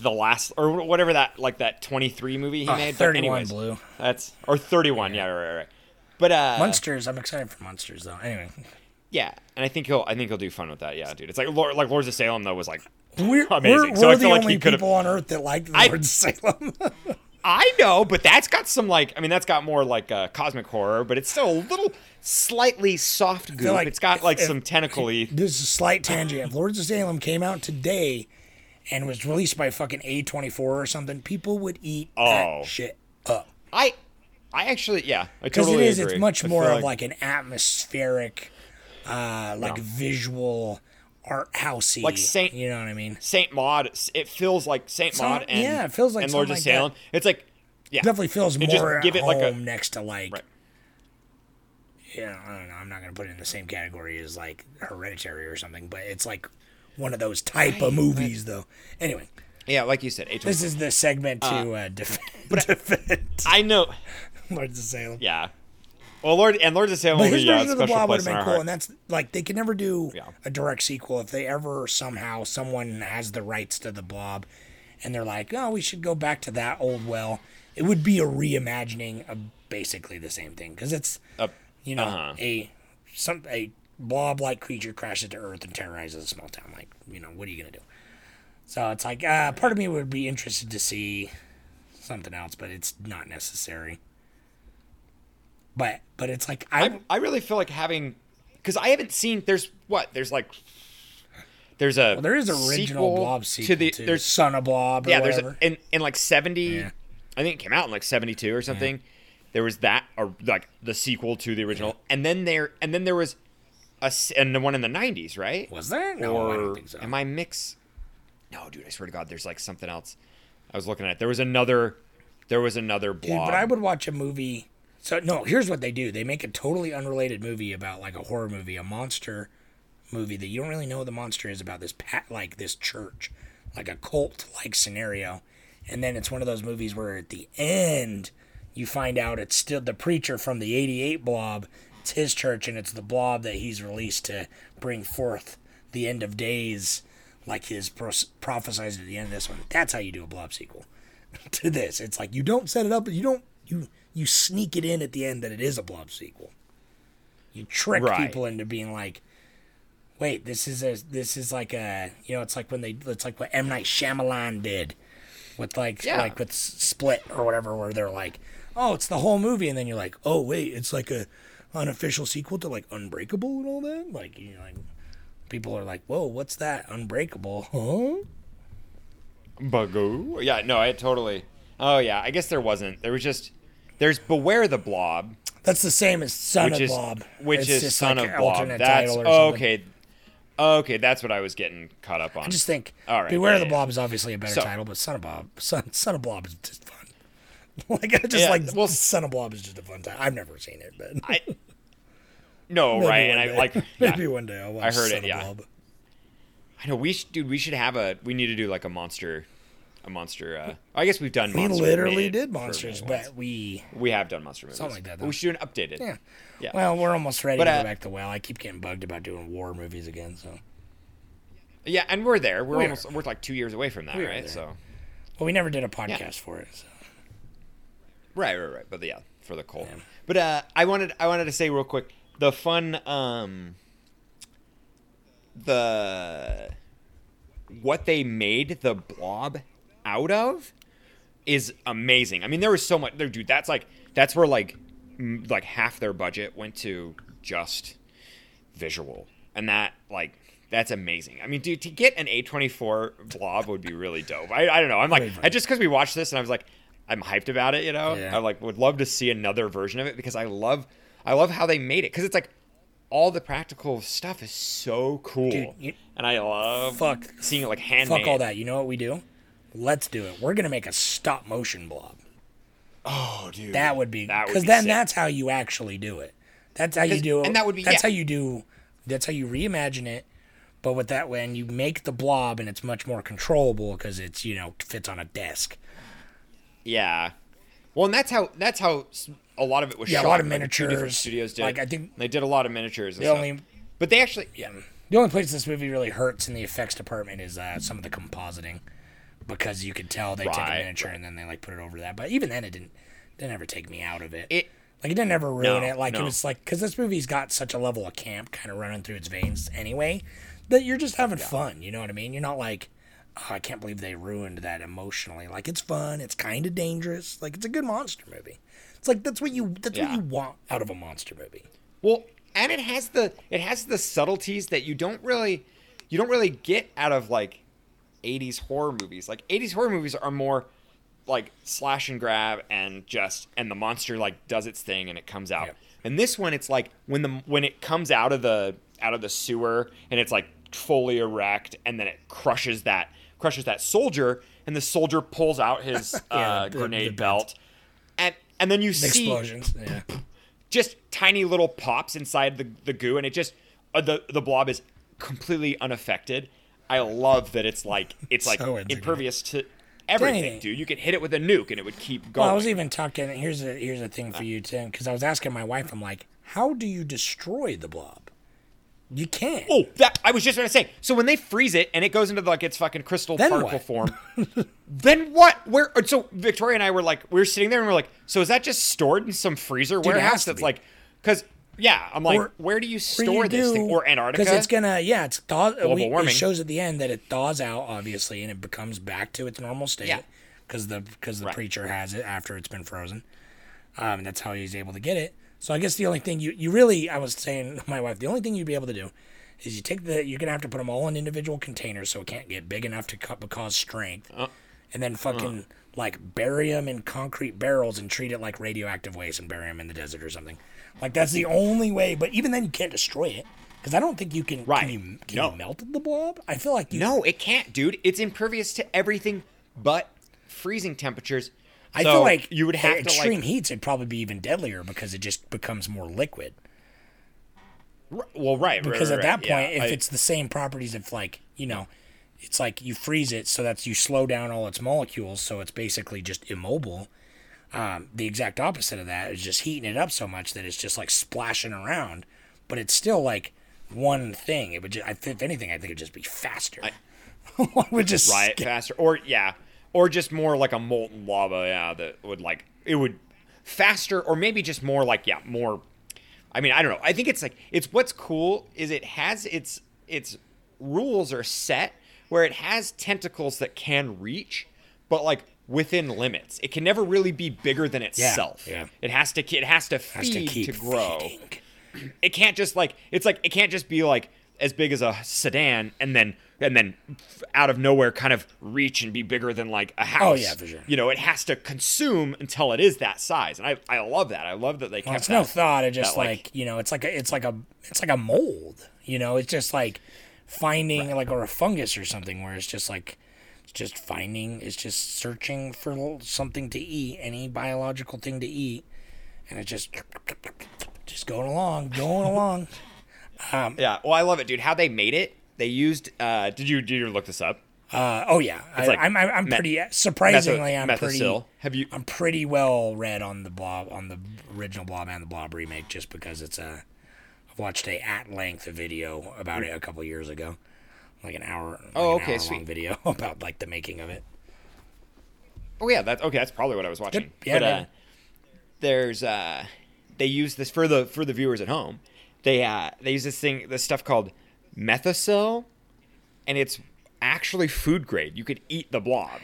the last or whatever that like that 23 movie he Oh, made. 31 but anyways, Blue. That's or 31. Yeah, right, right, right. But uh, Monsters. I'm excited for monsters though. Anyway, yeah, and I think he'll I think he'll do fun with that. Yeah, dude. It's like Lord, like Lords of Salem though was like we're amazing. we're, so we're I the like only people on Earth that like the I- Lord of Salem. I know, but that's got some like I mean that's got more like uh, cosmic horror, but it's still a little slightly soft goop. like it's got like if- some tentacly. this is a slight tangent. If Lords of Salem came out today and was released by fucking A24 or something, people would eat Oh. that shit up. I I actually yeah, I Because totally it is, agree. it's much more of like an atmospheric, uh, like visual, art housey. Like Saint- You know what I mean? Saint Maud. It feels like Saint Some- Maud and yeah, it feels like and Lord of like Salem. It's like yeah, Definitely feels It more give it home like a- next to like. Right. Yeah, I don't know. I'm not gonna put it in the same category as like Hereditary or something, but it's like one of those type of movies, though. Anyway, yeah, like you said. A24. this is the segment to uh, defend, defend I know. Lords of Salem. Yeah. Well, Lord and Lords of Salem But his version of the Blob would have been cool, heart. and that's like they could never do Yeah. a direct sequel if they ever somehow someone has the rights to the Blob, and they're like, oh, we should go back to that old well. It would be a reimagining of basically the same thing because it's Uh, you know uh-huh. a some a blob-like creature crashes to Earth and terrorizes a small town. Like you know, what are you gonna do? So it's like uh, part of me would be interested to see something else, but it's not necessary. But but it's like I, I I really feel like having because I haven't seen. There's what there's like. There's a Well, there is original sequel Blob sequel to the too. there's Son of Blob or yeah there's a, in in like 70 Yeah. I think it came out in like 72 or something. There was that or like the sequel to the original, and then there and then there was a and the one in the 90s, right? Was there? No, or I don't think so. am I mix? No, dude, I swear to God, there's like something else. I was looking at. it. There was another. There was another Dude, blob. but I would watch a movie. So no, here's what they do: they make a totally unrelated movie about like a horror movie, a monster movie that you don't really know what the monster is about this pat like this church, like a cult like scenario, and then it's one of those movies where at the end you find out it's still the preacher from the '88 Blob. It's his church, and it's the Blob that he's released to bring forth the end of days, like his pros- prophesied at the end of this one. That's how you do a Blob sequel to this. It's like you don't set it up, you don't you you sneak it in at the end that it is a Blob sequel. You trick Right. people into being like, wait, this is a this is like a you know, it's like when they it's like what M Night Shyamalan did with like Yeah. like with Split or whatever, where they're like, oh, it's the whole movie, and then you're like, oh wait, it's like a unofficial sequel to like Unbreakable and all that. Like you know, like people are like, whoa, what's that? Unbreakable, huh? Bugoo. Yeah, no, I totally. Oh yeah, I guess there wasn't. There was just. There's Beware the Blob, That's the same as Son which of is Blob. which It's is Son like of Blob. That's title okay. Okay, that's what I was getting caught up on. I just think All right, Beware yeah, the. Blob is obviously a better So- title, but Son of Blob, Son, Son of Blob is just fun. like I just Yeah, like well- Son of Blob is just a fun time. I've never seen it, but I. No, maybe right, and I like. yeah. maybe one day I'll watch I heard Son it, of yeah. Blob. I know we should, dude. We should have a. We need to do like a monster, a monster. Uh, I guess we've done. Monsters. We monster literally did monsters, but we we have done monster movies. Something like that, But we though. should do an updated. yeah. Yeah. Well, we're almost ready But, to uh, go back to well. I keep getting bugged about doing war movies again, so Yeah, and we're there. We're We are. almost. We're like two years away from that, right? there. So. well, we never did a podcast for it. So. Right, right, right. But yeah, for the cold. But uh, I wanted I wanted to say real quick the fun um the what they made the blob out of is amazing. I mean, there was so much there, dude. That's like that's where like m- like half their budget went to just visual, and that like that's amazing. I mean, dude, to get an A24 blob would be really dope. I, I don't know. I'm like, I, just because we watched this and I was like, I'm hyped about it. You know, Yeah. I like would love to see another version of it because I love I love how they made it because it's like all the practical stuff is so cool, Dude, you- and I love Fuck. seeing it like handmade. Fuck all that. You know what we do? Let's do it. We're gonna make a stop motion blob. Oh, dude, That would be because then sick. that's how you actually do it. That's how you do it. and that would be- that's yeah. how you do. That's how you reimagine it. But with that, when you make the blob and it's much more controllable because it's you know fits on a desk. Yeah. Well, and that's how that's how a lot of it was Yeah, a lot of Like, two different miniatures. studios did. Like, I think- they did a lot of miniatures. The stuff. only- but they actually Yeah. The only place this movie really hurts in the effects department is uh, some of the compositing, because you could tell they took a Right, miniature and then they like put it over that. But even then, it didn't didn't ever take me out of it. It- like it didn't ever ruin No, it. Like it was like because this movie's got such a level of camp kind of running through its veins anyway that you're just having fun. You know what I mean? You're not like. Oh, I can't believe they ruined that emotionally. Like it's fun, it's kind of dangerous. Like it's a good monster movie. It's like that's what you that's what you want out of a monster movie. Well, and it has the it has the subtleties that you don't really you don't really get out of like 80s horror movies. Like 80s horror movies are more like slash and grab and just and the monster like does its thing and it comes out. Yep. And this one it's like when the when it comes out of the out of the sewer and it's like fully erect and then it crushes that crushes that soldier and the soldier pulls out his Yeah, uh, the- the grenade belt. belt. And and then you The see explosions. Yeah. just tiny little pops inside the, the goo and it just uh, the the blob is completely unaffected i love that it's like it's like So impervious to everything Dang. dude you could hit it with a nuke and it would keep going Well, I was even talking. Here's a here's a thing for you Tim, because I was asking my wife. I'm like, how do you destroy the blob? You can't. oh that i was just gonna say so when they freeze it and it goes into like its fucking crystal Then particle what? form then what where uh, so victoria and i were like we were sitting there and we are like so is that just stored in some freezer where it warehouse has to that's be. like because yeah i'm like Or- where do you Or store this thing or antarctica Because it's gonna, yeah, it's thaw, Global we, warming. It shows at the end that it thaws out, obviously, and it becomes back to its normal state. Yeah. Because the because the Right. preacher has it after it's been frozen. Um, and that's how he's able to get it. So I guess the only thing you you really, I was saying to my wife, the only thing you'd be able to do is you take the you're gonna have to put them all in individual containers so it can't get big enough to co- cause strength, Uh. and then fucking like bury them in concrete barrels and treat it like radioactive waste and bury them in the desert or something. Like that's the only way. But even then, you can't destroy it because I don't think you can. Right. Can you, can No. you melt the blob? I feel like you. No, it can't, dude. It's impervious to everything but freezing temperatures. I So feel like you would have extreme like. heats. It'd probably be even deadlier because it just becomes more liquid. r- Well, right, Because right, at that right, yeah, point, if I- it's the same properties of like you know, it's like you freeze it so that you slow down all its molecules, so it's basically just immobile. Um, the exact opposite of that is just heating it up so much that it's just like splashing around, but it's still like one thing. It would just, if anything, I think it'd just be faster. it would just riot skip- faster, or yeah, or just more like a molten lava. Yeah, that would like it would faster, or maybe just more like yeah, more. I mean, I don't know. I think it's like it's what's cool is it has its its rules are set where it has tentacles that can reach, but like within limits. It can never really be bigger than itself. yeah. It has to it has to has feed to to, keep grow. feeding. It can't just like it's like it can't just be like as big as a sedan and then and then out of nowhere kind of reach and be bigger than like a oh, house. Oh, yeah, for sure. You know, it has to consume until it is that size, and I I love that. I love that they Well, kept it's that, no thought. It just that, like, you know, it's like a, it's like a, it's like a mold. You know, it's just like finding like or a fungus or something where it's just like, it's just finding, it's just searching for something to eat, any biological thing to eat, and it's just, just going along, going along. yeah. Well, I love it, dude. How they made it. They used. uh Did you did you look this up? Uh, oh yeah, I, like I'm, I'm, I'm me- pretty surprisingly, I'm pretty. Have you? I'm pretty well read on the blob, on the original Blob and the Blob remake, just because it's a. I've watched a at length video about it a couple years ago, like an hour. Like Oh, okay, hour sweet. Video about like the making of it. Oh yeah, that's okay. That's probably what I was watching. Yeah, but, uh, there's uh, they use this for the for the viewers at home. They uh, they use this thing, this stuff called Methocel, and it's actually food grade. You could eat the blob.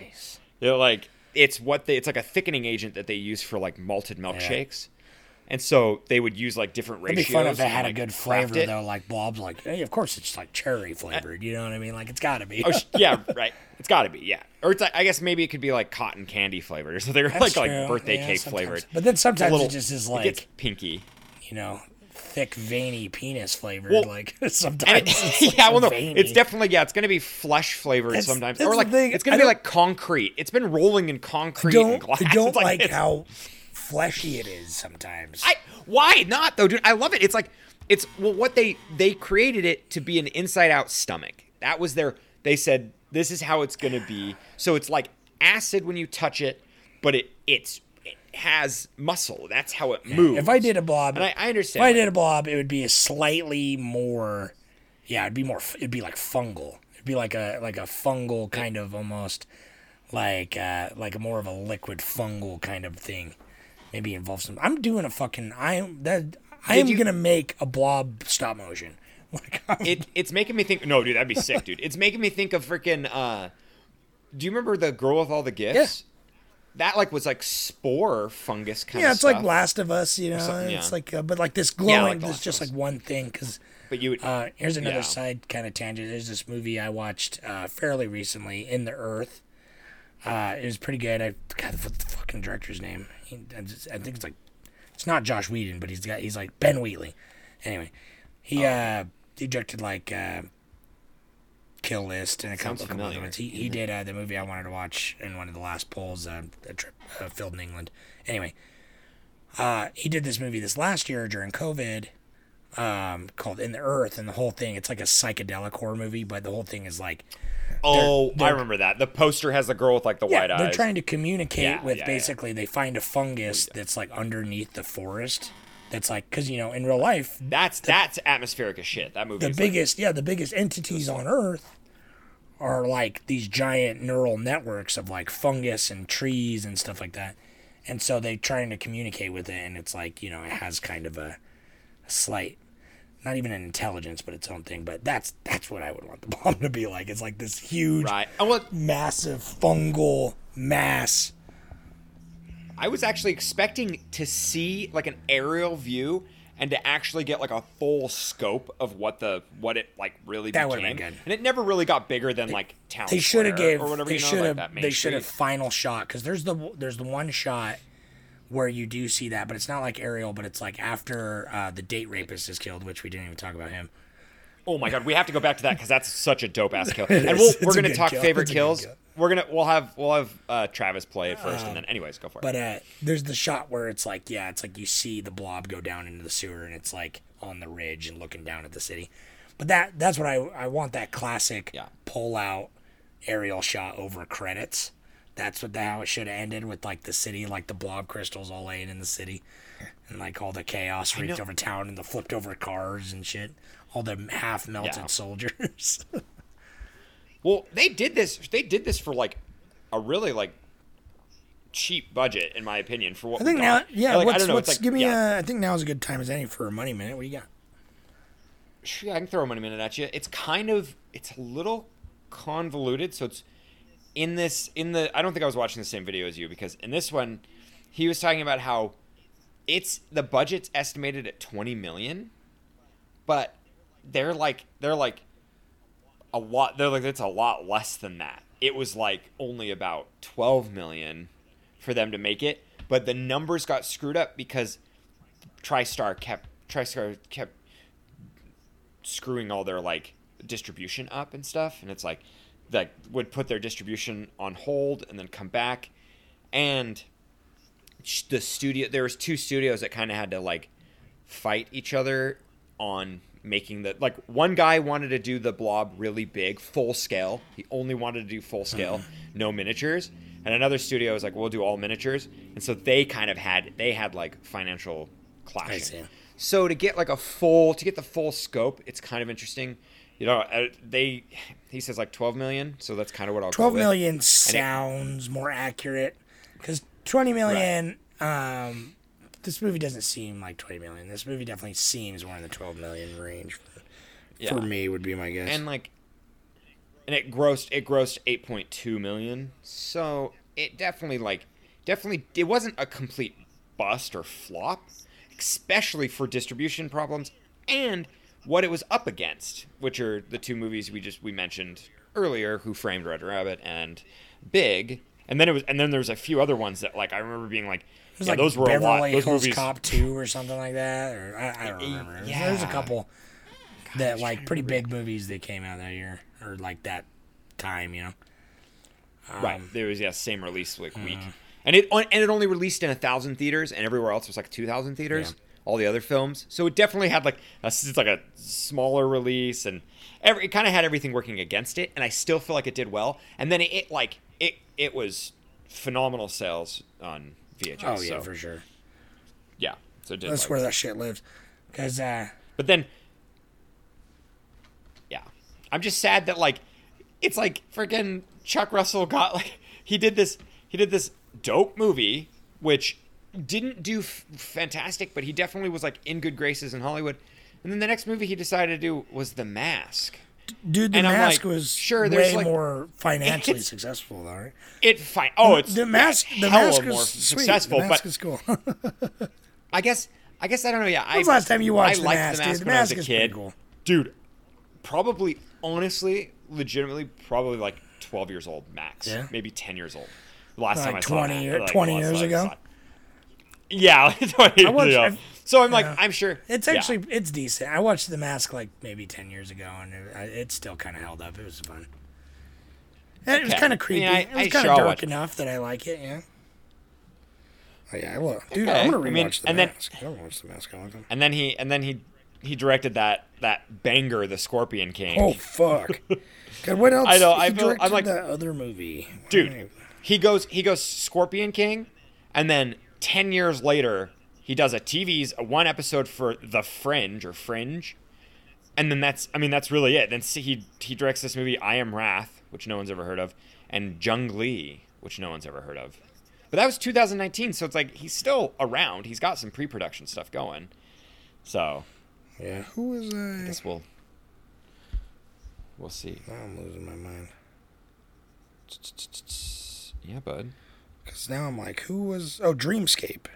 They're like it's what they it's like a thickening agent that they use for like malted milkshakes. And so they would use like different It'd ratios. be fun if it and, had a good flavor though. Like Blob's like, hey, of course it's like cherry flavored. You know what I mean? Like it's got to be. Oh, yeah, right. It's got to be, yeah. Or it's like, I guess maybe it could be like cotton candy flavored or something, or like That's like birthday Yeah, cake sometimes. flavored. But then sometimes little- it just is it gets like pinky. you know, thick veiny penis flavored. Well, like sometimes. it- like, yeah, well, no, veiny. it's definitely yeah, it's gonna be flesh flavored That's- sometimes, that's or like it's gonna I be like concrete. It's been rolling in concrete don't and glass. I don't It's like it's- how fleshy it is sometimes. I why not though, dude? I love it. It's like it's well, what they they created it to be an inside out stomach. That was their. They said this is how it's gonna be. So it's like acid when you touch it, but it it's it has muscle. That's how it moves. If I did a blob, and I, I if. I did a blob, it would be a slightly more. Yeah, it'd be more. It'd be like fungal. It'd be like a like a fungal kind of almost like uh like more of a liquid fungal kind of thing. Maybe involve some. I'm doing a fucking. I am that. I am you- gonna make a blob stop motion. Like it it's making me think. No, dude, that'd be sick, dude. It's making me think of freaking. Uh, do you remember the girl with all the gifts? Yeah. That like was like spore fungus kind yeah, of Yeah, it's stuff. like Last of Us. You know, it's yeah. like uh, but like this glowing, Yeah, like there's just like one thing because. But you would. Uh, here's another Yeah. side kind of tangent. There's this movie I watched uh, fairly recently, In the Earth. Uh, it was pretty good. I God, what's the fucking director's name? He, I, just, I think it's like it's not Josh Whedon, but he's got he's like Ben Wheatley. Anyway, he Oh. uh he directed like uh, Kill List and a Sounds couple, couple other ones. He he did uh, the movie I wanted to watch in one of the last polls. Uh, a trip uh, filmed in England. Anyway, uh, he did this movie this last year during COVID um, called In the Earth, and the whole thing it's like a psychedelic horror movie, but the whole thing is like oh, they're- I remember that. The poster has the girl with like the yeah, white eyes. they're trying to communicate Yeah, with yeah, basically they find a fungus oh, that's like underneath the forest. That's like because you know in real life That's that's atmospheric as shit. That movie. the is like- biggest yeah the biggest entities on Earth are like these giant neural networks of like fungus and trees and stuff like that, and so they're trying to communicate with it, and it's like you know it has kind of a, a slight. Not even an intelligence, but its own thing. But that's that's what I would want the bomb to be like. It's like this huge, right. Well, massive fungal mass I was actually expecting to see like an aerial view and to actually get like a full scope of what the what it like really That became. been good. And it never really got bigger than like town. they should have gave or whatever they you know, should like have Main they should have final shot because there's the there's the one shot where you do see that but it's not like aerial but it's like after uh, the date rapist is killed which we didn't even talk about him Oh my god, we have to go back to that because that's such a dope ass kill. And we'll, we're gonna talk kill. favorite kills. kill. We're gonna we'll have we'll have uh, Travis play it first, and then anyways, go for it. but uh there's the shot where it's like yeah it's like you see the blob go down into the sewer and it's like on the ridge and looking down at the city but that that's what i i want that classic Yeah. pull out aerial shot over credits that's what the, how it should have ended with like the city like the blob crystals all laying in the city and like all the chaos wreaked over town and the flipped over cars and shit all the half melted Yeah. soldiers Well, they did this. They did this for like a really like cheap budget, in my opinion, for what i think now yeah Like, what's, I don't know. what's like, give me yeah. a, i think now is a good time as any for a money minute what do you got Sure, I can throw a money minute at you. It's kind of it's a little convoluted. So it's in this in the I don't think I was watching the same video as you because in this one he was talking about how it's the budget's estimated at 20 million but they're like they're like a lot they're like it's a lot less than that. It was like only about 12 million for them to make it, but the numbers got screwed up because TriStar kept TriStar kept screwing all their like distribution up and stuff and it's like like would put their distribution on hold and then come back. And the studio there was two studios that kind of had to like fight each other on making the like one guy wanted to do the blob really big full scale. He only wanted to do full scale no miniatures. And another studio was like we'll do all miniatures. And so they kind of had they had like financial clashing. So to get like a full to get the full scope it's kind of interesting. You know uh, they he says like 12 million so that's kind of what i'll go 12 with. million sounds more accurate because 20 million um this movie doesn't seem like 20 million this movie definitely seems more in the 12 million range for, Yeah. for me would be my guess and like and it grossed it grossed 8.2 million so it definitely like definitely it wasn't a complete bust or flop especially for distribution problems and what it was up against which are the two movies we just we mentioned earlier who framed red rabbit and big and then it was and then there was a few other ones that like i remember being like yeah, like those were Beverly a lot those Hills movies Cop 2 or something like that or I, I don't remember There's- there's a yeah. couple that like pretty big movies that came out that year or like that time you know Right. Um, There was yeah, same release like week, uh-huh. and it and it only released in a thousand theaters, and everywhere else was like two thousand theaters. Yeah. All the other films, so it definitely had like a, it's like a smaller release, and every, it kind of had everything working against it. And I still feel like it did well. And then it, it like it it was phenomenal sales on VHS. Oh yeah, so, for sure. yeah. So it did That's like- where that shit lives. Cause uh, But then, yeah, I'm just sad that like, it's like freaking Chuck Russell got like he did this he did this dope movie which didn't do f- fantastic, but he definitely was like in good graces in Hollywood. And then the next movie he decided to do was The Mask. dude, the And mask like, was sure, there's, way like- more financially successful, though, right? It fine. Oh, it's the mask. The mask more is sweet. successful, the mask but is cool. I guess I guess I don't know. Yeah, I, the last time you watched I The liked Mask, the dude? mask The when I was a kid. cool. Dude, probably honestly, legitimately, probably like 12 years old max. Yeah? Maybe 10 years old. Last time I Like saw 20 that, like, 20 years ago? Yeah, like 20 years watched-. I've- So I'm like, yeah. I'm sure It's yeah. actually it's decent. I watched The Mask like maybe ten years ago, and it, it still kind of held up. It was fun. And it was kind of creepy. mean, I- it was kind of I'll dark enough that I like it. Yeah. Oh yeah, I love. Dude, Okay. I'm gonna rewatch I mean, The and then- Mask. I don't watch The Mask. I like. And then he and then he he directed that that banger, The Scorpion King. Oh fuck. God, what else? I know, I feel- I'm like- that other movie, dude he goes he goes scorpion king and then 10 years later he does a tv's a one episode for the fringe or fringe. And then that's i mean that's really it. Then he he directs this movie i am wrath which no one's ever heard of and Junglee which no one's ever heard of. But that was 2019 so it's like he's still around. He's got some pre-production stuff going. So Yeah. Who was i I? guess we'll we'll see. I'm losing my mind. yeah bud Because now I'm like, who was? Oh, Dreamscape.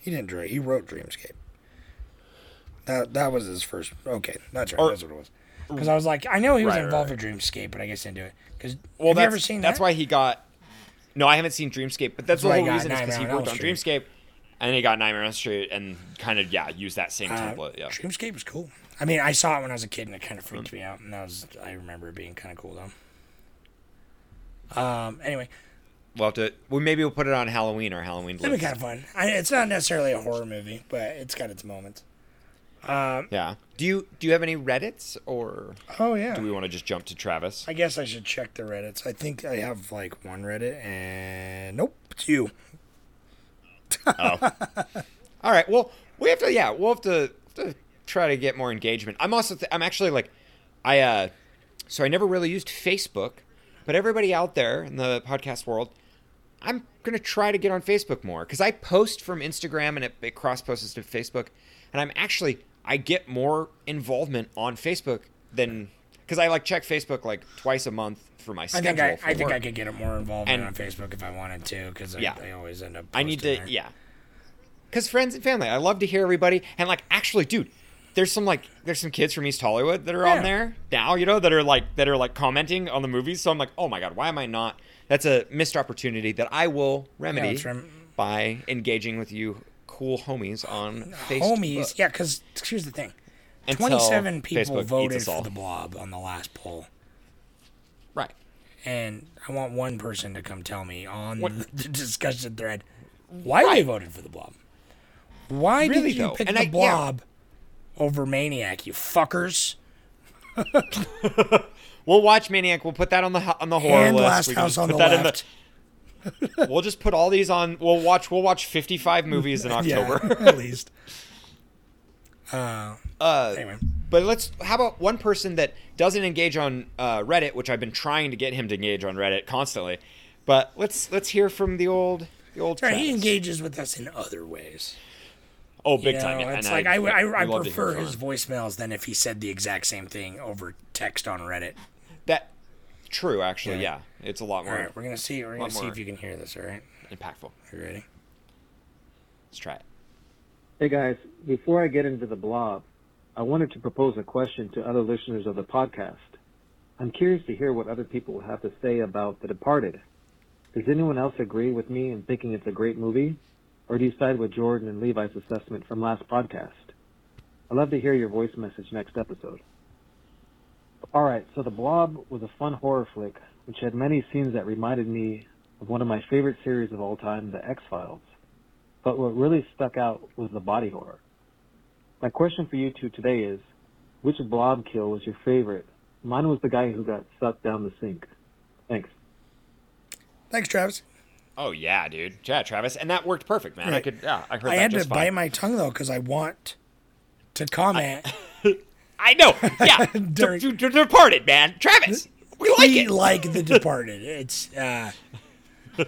He didn't direct. He wrote Dreamscape. That that was his first. Okay, that's right. Or- that's what it was. Because I was like, I know he was Right, involved right. with Dreamscape, but I guess he didn't do it. Because Well, have you that's, ever seen that's that? why he got. No, I haven't seen Dreamscape, but that's, That's the whole reason is because he worked on Street. Dreamscape, and then he got Nightmare on Street, and kind of yeah, used that same Uh, template. Yeah, Dreamscape was cool. I mean, I saw it when I was a kid, and it kind of freaked me out. And that was, I remember it being kind of cool though. Um. Anyway, we'll have to. Well, maybe we'll put it on Halloween or Halloween. it'd be kind of fun. I, it's not necessarily a horror movie, but it's got its moments. Um. Yeah. Do you do you have any Reddits or Oh yeah. do we want to just jump to Travis? I guess I should check the Reddits. I think I have like one Reddit, and nope, it's you. All right. Well, we have to. Yeah, we'll have to, to try to get more engagement. I'm also. Th- I'm actually like, I. uh So I never really used Facebook, but everybody out there in the podcast world, I'm gonna try to get on Facebook more because I post from Instagram and it, it cross posts to Facebook, and I'm actually I get more involvement on Facebook than because I like check Facebook like twice a month for my I schedule. think I, I think I could get it more involved on Facebook if I wanted to, because Yeah. I, I always end up. I need to, there. yeah. Because friends and family, I love to hear everybody. And like, actually, dude, there's some like, there's some kids from East Hollywood that are Yeah. on there now, you know, that are like, that are like commenting on the movies. So I'm like, oh my god, why am I not? That's a missed opportunity that I will remedy it's rem- by engaging with you, cool homies on Facebook. Homies, yeah. Because here's the thing: Until twenty-seven people Facebook voted for the Blob on the last poll, Right. and I want one person to come tell me on What- the discussion thread why they voted for the Blob. Why Really, did you though, pick and the I- yeah. Blob over Maniac? You fuckers! We'll watch Maniac. We'll put that on the on the horror and list. Last We House on put the that in left. We'll just put all these on. We'll watch. We'll watch 55 movies in October. Yeah, at least. Uh, Uh, anyway, But let's. How about one person that doesn't engage on uh, Reddit, which I've been trying to get him to engage on Reddit constantly. But let's let's hear from the old the old. sorry, he engages with us in other ways. Oh, You big know, time! yeah. It's And like I, I, I, we love to hear prefer his voicemails than if he said the exact same thing over text on Reddit. That true, actually. Yeah. Yeah, it's a lot more right, we're gonna see. We're gonna see if you can hear this. All right, impactful. Are you ready? Let's try it. Hey guys, before I get into the blob, I wanted to propose a question to other listeners of the podcast. I'm curious to hear what other people have to say about The Departed. Does anyone else agree with me in thinking it's a great movie? Or do you side with Jordan and Levi's assessment from last podcast? I'd love to hear your voice message next episode. Alright, so The Blob was a fun horror flick, which had many scenes that reminded me of one of my favorite series of all time, The X-Files. But what really stuck out was the body horror. My question for you two today is, which blob kill was your favorite? Mine was the guy who got sucked down the sink. Thanks. Thanks, Travis. Oh yeah, dude. Yeah, Travis, and that worked perfect, man. I could. Yeah, I heard I that had to just bite my tongue though because I want to comment. I know. Yeah, During- D- Departed, man. Travis, we like we it. like The Departed. It's uh,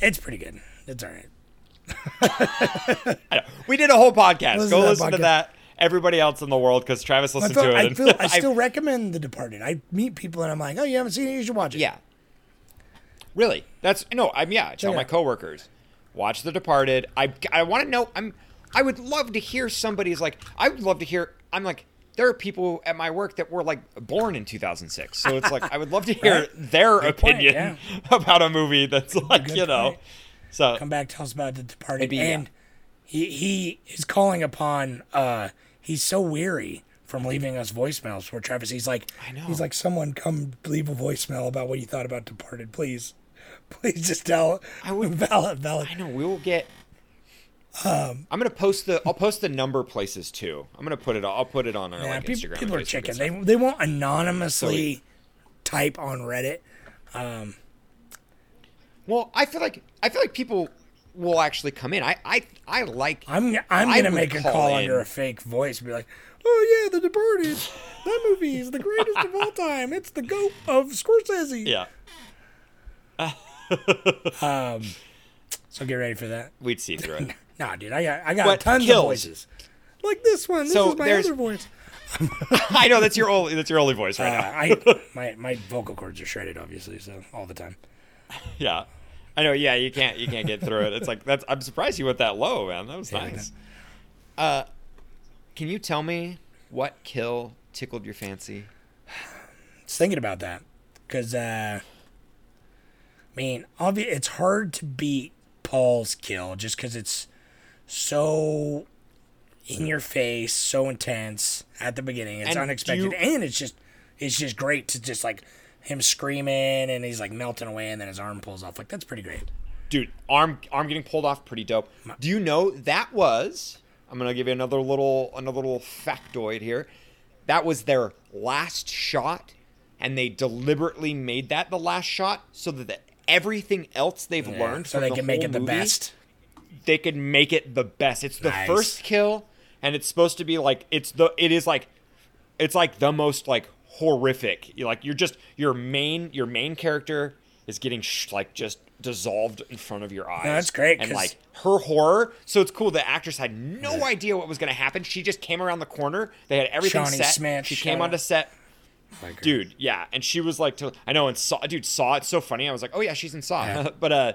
it's pretty good. It's all right. I. We did a whole podcast. Listen Go to listen to that. Everybody else in the world, because Travis listened feel, to it. I, feel, I I- still recommend The Departed. I meet people and I'm like, oh, you haven't seen it? You should watch it. Yeah. Really? That's no. I'm yeah. I tell Yeah. my coworkers, watch The Departed. I I want to know. I'm. I would love to hear somebody's like. I would love to hear. I'm like. There are people at my work that were like born in 2006, so it's like I would love to hear Right. their Good point, opinion yeah. about a movie that's like good you know. point. So Come back, tell us about The Departed. Be- and he he is calling upon. uh He's so weary from leaving us voicemails for Travis. He's like, I know. He's like, someone come leave a voicemail about what you thought about Departed, please. Please just tell. I would- valid, valid. I know we will get. I'm gonna post the. I'll post the number places too. I'm gonna put it. I'll put it on our Yeah, like peop- Instagram. people are checking. They they won't anonymously So type on Reddit. Well, I feel like I feel like people will actually come in. I I I like. I'm I'm I gonna make a call call under a fake voice and be like, "Oh yeah, The Departed. That movie is the greatest of all time. It's the goat of Scorsese." Yeah, um. So get ready for that. we'd see through it. Nah, dude, I got I got But tons kills. of voices. Like this one. This So is my there's- other voice. I know that's your only that's your only voice Uh, right now. I my my vocal cords are shredded, obviously, so all the time. Yeah, I know. Yeah, you can't you can't get through it. It's like that's. I'm surprised you went that low, man. That was Yeah, nice. Uh, can you tell me what kill tickled your fancy? was thinking about that because uh, I mean, obvi- it's hard to beat Paul's kill just because it's so in your face, so intense at the beginning. It's And unexpected, you- and it's just it's just great to just like him screaming and he's like melting away, and then his arm pulls off. Like that's pretty great. Dude, arm arm getting pulled off, pretty dope. Do you know that was? I'm gonna give you another little another little factoid here. That was their last shot, and they deliberately made that the last shot so that the, everything else they've learned so they the can make it the movie, best. They could make it the best. It's the Nice. first kill, and it's supposed to be like it's the it is like it's like the most like horrific. You like you're just your main your main character is getting sh- like just dissolved in front of your eyes. that's great, And like her horror. So it's cool. The actress had no idea what was going to happen. She just came around the corner. They had everything Shawnee set. Smith, she came out. onto set. Like, Dude, yeah, and she was like, to, I know, and saw, dude, saw it's so funny. I was like, oh yeah, she's in Saw, but uh,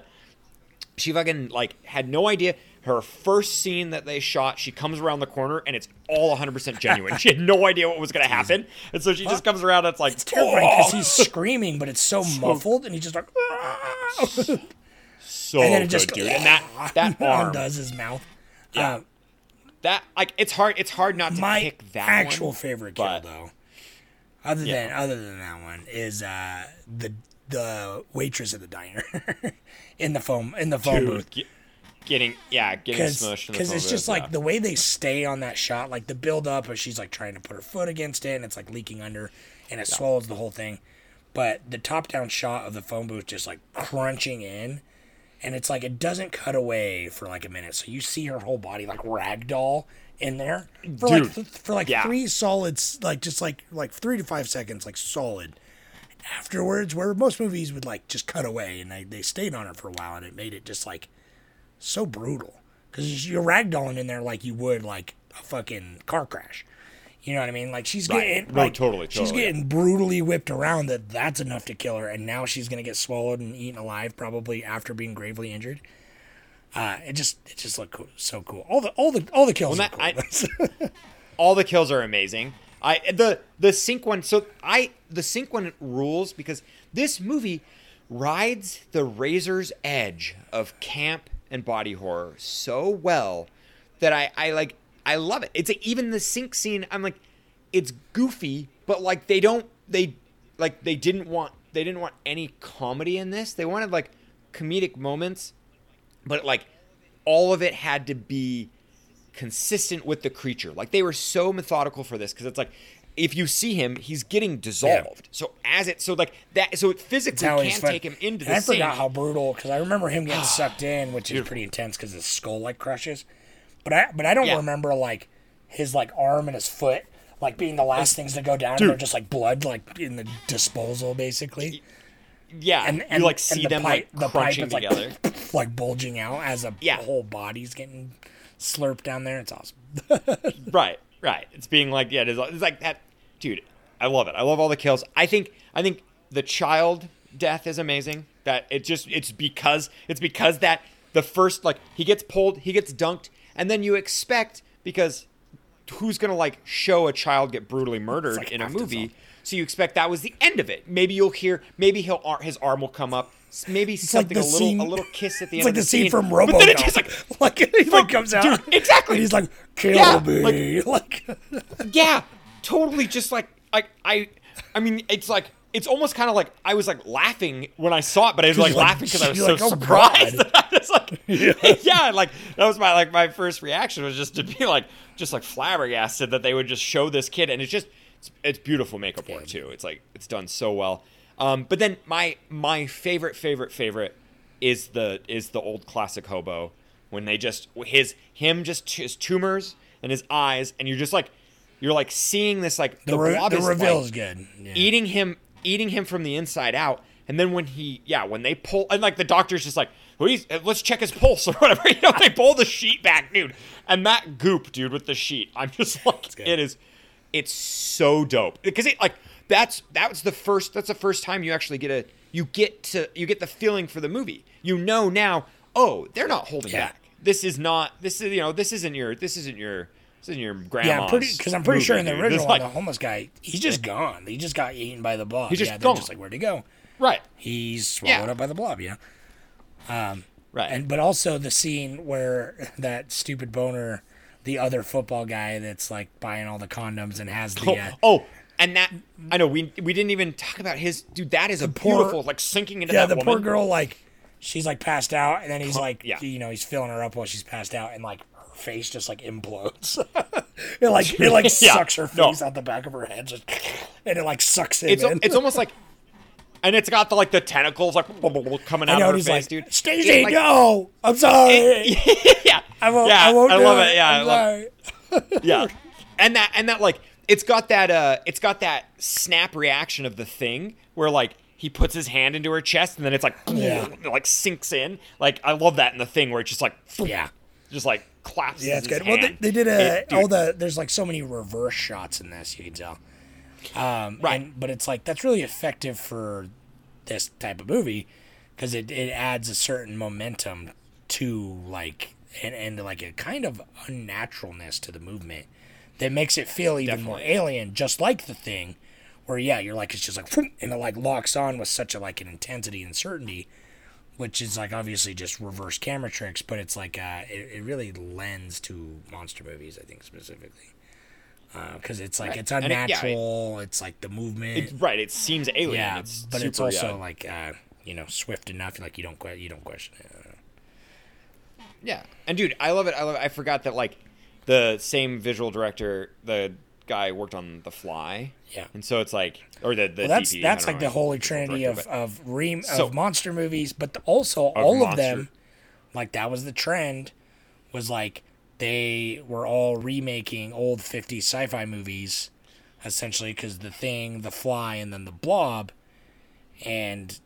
she fucking like had no idea. Her first scene that they shot, she comes around the corner and it's all 100% genuine. she had no idea what was going to happen, and so she just comes around. And it's like It's terrifying because he's screaming, but it's so, muffled, and he's just like, so and then it good, just dude. And that that arm, does his mouth. Yeah. Uh, that like it's hard. It's hard not to my pick that actual one, favorite kill, but- though, other Yeah. than other than that one, is uh, the the waitress at the diner in the foam in the phone Dude, booth. ge- getting yeah, getting Because smushed. in the it's phone just booth, like yeah. the way they stay on that shot, like the build up, of uh, she's like trying to put her foot against it, and it's like leaking under, and it swallows the whole thing. But the top down shot of the phone booth just like crunching in, and it's like it doesn't cut away for like a minute, so you see her whole body like ragdoll in there for like th- for like yeah. three solids, like just like like three to five seconds, like solid. Afterwards, where most movies would like just cut away, and they they stayed on it for a while, and it made it just like so brutal because you're ragdolling in there like you would like a fucking car crash. You know what I mean? Like she's Right. getting No, like, totally, she's totally. getting brutally whipped around. That that's enough to kill her, and now she's gonna get swallowed and eaten alive probably after being gravely injured. Uh, it just it just looked cool, so cool. All the all the all the kills Well, are that- cool. all the kills are amazing. I the the sink one. So I the sink one rules because this movie rides the razor's edge of camp and body horror so well that I I like I love it. It's like, even the sink scene. I'm like, it's goofy, but like they don't they like they didn't want they didn't want any comedy in this. They wanted like comedic moments, but like all of it had to be consistent with the creature. Like they were so methodical for this because it's like if you see him, he's getting dissolved. So as it, so like that, so it physically That's how he's can't take him into and the I forgot how brutal because I remember him getting sucked in, which is pretty intense because his skull like crushes. But I but I don't Yeah. remember like his like arm and his foot like being the last things to go down. And they're just like blood like in the disposal basically. yeah, And, and you like and see the them pipe, like the pipe crunching is like together. like bulging out as a Yeah. whole body's getting slurped down there. It's awesome. right, right. It's being like yeah, it's, it's like that, dude. I love it. I love all the kills. I think I think the child death is amazing. That it just it's because it's because that the first like he gets pulled, he gets dunked, and then you expect because who's gonna like show a child get brutally murdered like in a movie? So you expect that was the end of it. Maybe you'll hear. Maybe he'll his arm will come up. Maybe something the a little scene- a little kiss at the It's end. It's like of the scene from But then it just like like he like comes out, dude, exactly. And he's like, "Kill Yeah, me!" Like, yeah, totally. Just like like I, I mean, it's like it's almost kind of like I was like laughing when I saw it, but I was like like- laughing because I was so "Oh, surprised. God." that I was like, yeah. like that was my like my first reaction was just to be like just like flabbergasted that they would just show this kid, and it's just it's, it's beautiful makeup work too. It's like it's done so well. Um, but then my my favorite favorite favorite is the is the old classic hobo when they just his him just his tumors and his eyes, and you're just like you're like seeing this like the, re- blob the is, reveal like, is good. Yeah. eating him eating him from the inside out and then when he yeah when they pull and like the doctor's just like well, uh, let's check his pulse or whatever you know they pull the sheet back dude and that goop dude with the sheet i'm just like it is it's so dope because it like that's that's the first that's the first time you actually get a you get to you get the feeling for the movie you know now oh they're not holding Yeah. back this is not this is you know this isn't your this isn't your this isn't your grandma's Yeah, I'm pretty because I'm pretty sure in the dude. original like- the homeless guy, he's just gone. He just got eaten by the blob. He's just yeah, gone. just like, where'd he go? right He's swallowed Yeah. up by the blob. Yeah. Um, right and but also the scene where that stupid boner, the other football guy that's like buying all the condoms and has the. Oh, Uh, oh, and that I know we we didn't even talk about his dude. That is a poor- beautiful like sinking into yeah, that the poor girl like, she's like passed out, and then he's like, yeah. you know, he's filling her up while she's passed out, and like her face just like implodes. it like it like Yeah, sucks her no. face out the back of her head, just, and it like sucks it It's in. it's almost like, and it's got the like the tentacles like coming out know, of her face, like, dude. Stacey, It, like- no, I'm sorry. yeah, I won't. yeah, I won't. I love it. it. Yeah, I'm I love- sorry. yeah, and that and that like it's got that uh it's got that snap reaction of the thing where like he puts his hand into her chest and then it's like Yeah. it, like sinks in. Like I love that in the thing where it's just like Yeah. just like collapses. Yeah, it's good. Well, they, they did a It- all the. There's like so many reverse shots in this. You can tell. Um, Right. and- but it's like that's really effective for this type of movie because it, it adds a certain momentum to like and, and like a kind of unnaturalness to the movement that makes it feel even more alien, just like the thing. Where yeah, you're like it's just like and it like locks on with such a like an intensity and certainty which is like obviously just reverse camera tricks, but it's like uh, it, it really lends to monster movies, I think specifically, because it's like Right. it's And it- yeah, it- unnatural. it's like the movement, it- right. It seems alien. yeah, it's but it's also yeah. like uh, you know swift enough, like you don't you don't question it. Yeah, and dude, I love it. I love it. I forgot that like the same visual director, the guy worked on The Fly. Yeah. and so it's like, or the the Well, that's DP, that's like know, the holy trinity director, of of re- So- of monster movies, but also all of them, like that was the trend, was like they were all remaking old 50s sci-fi movies, essentially because the thing, the fly, and then the blob, and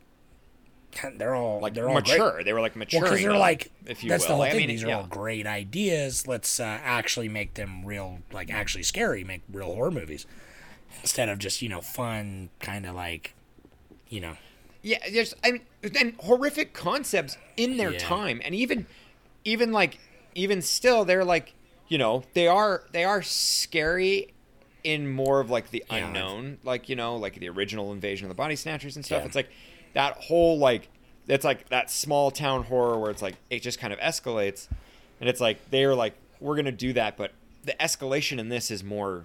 they're all like they're all mature. Great. They were like mature. because they're like if you that's will. the whole I thing. mean, These are yeah. all great ideas. Let's uh, actually make them real, like actually scary. Make real horror movies instead of just you know fun, kind of like, you know. Yeah, there's I mean, and horrific concepts in their Yeah. time, and even, even like, even still, they're like, you know, they are they are scary in more of like the Yeah. unknown, like you know, like the original Invasion of the Body Snatchers and stuff. It's like that whole like, it's like that small town horror where it's like it just kind of escalates, and it's like they're like we're gonna do that, but the escalation in this is more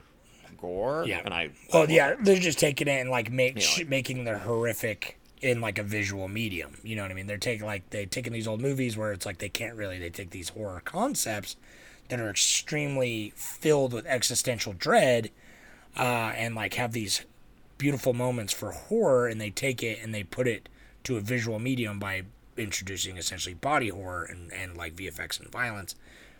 gore. Yeah. and I Well, yeah, they're just taking it and like make You know, like- making the horrific in like a visual medium. You know what I mean? They're taking like they're taking these old movies where it's like they can't really they take these horror concepts that are extremely filled with existential dread, uh, and like have these beautiful moments for horror, and they take it and they put it to a visual medium by introducing essentially body horror and, and like VFX and violence.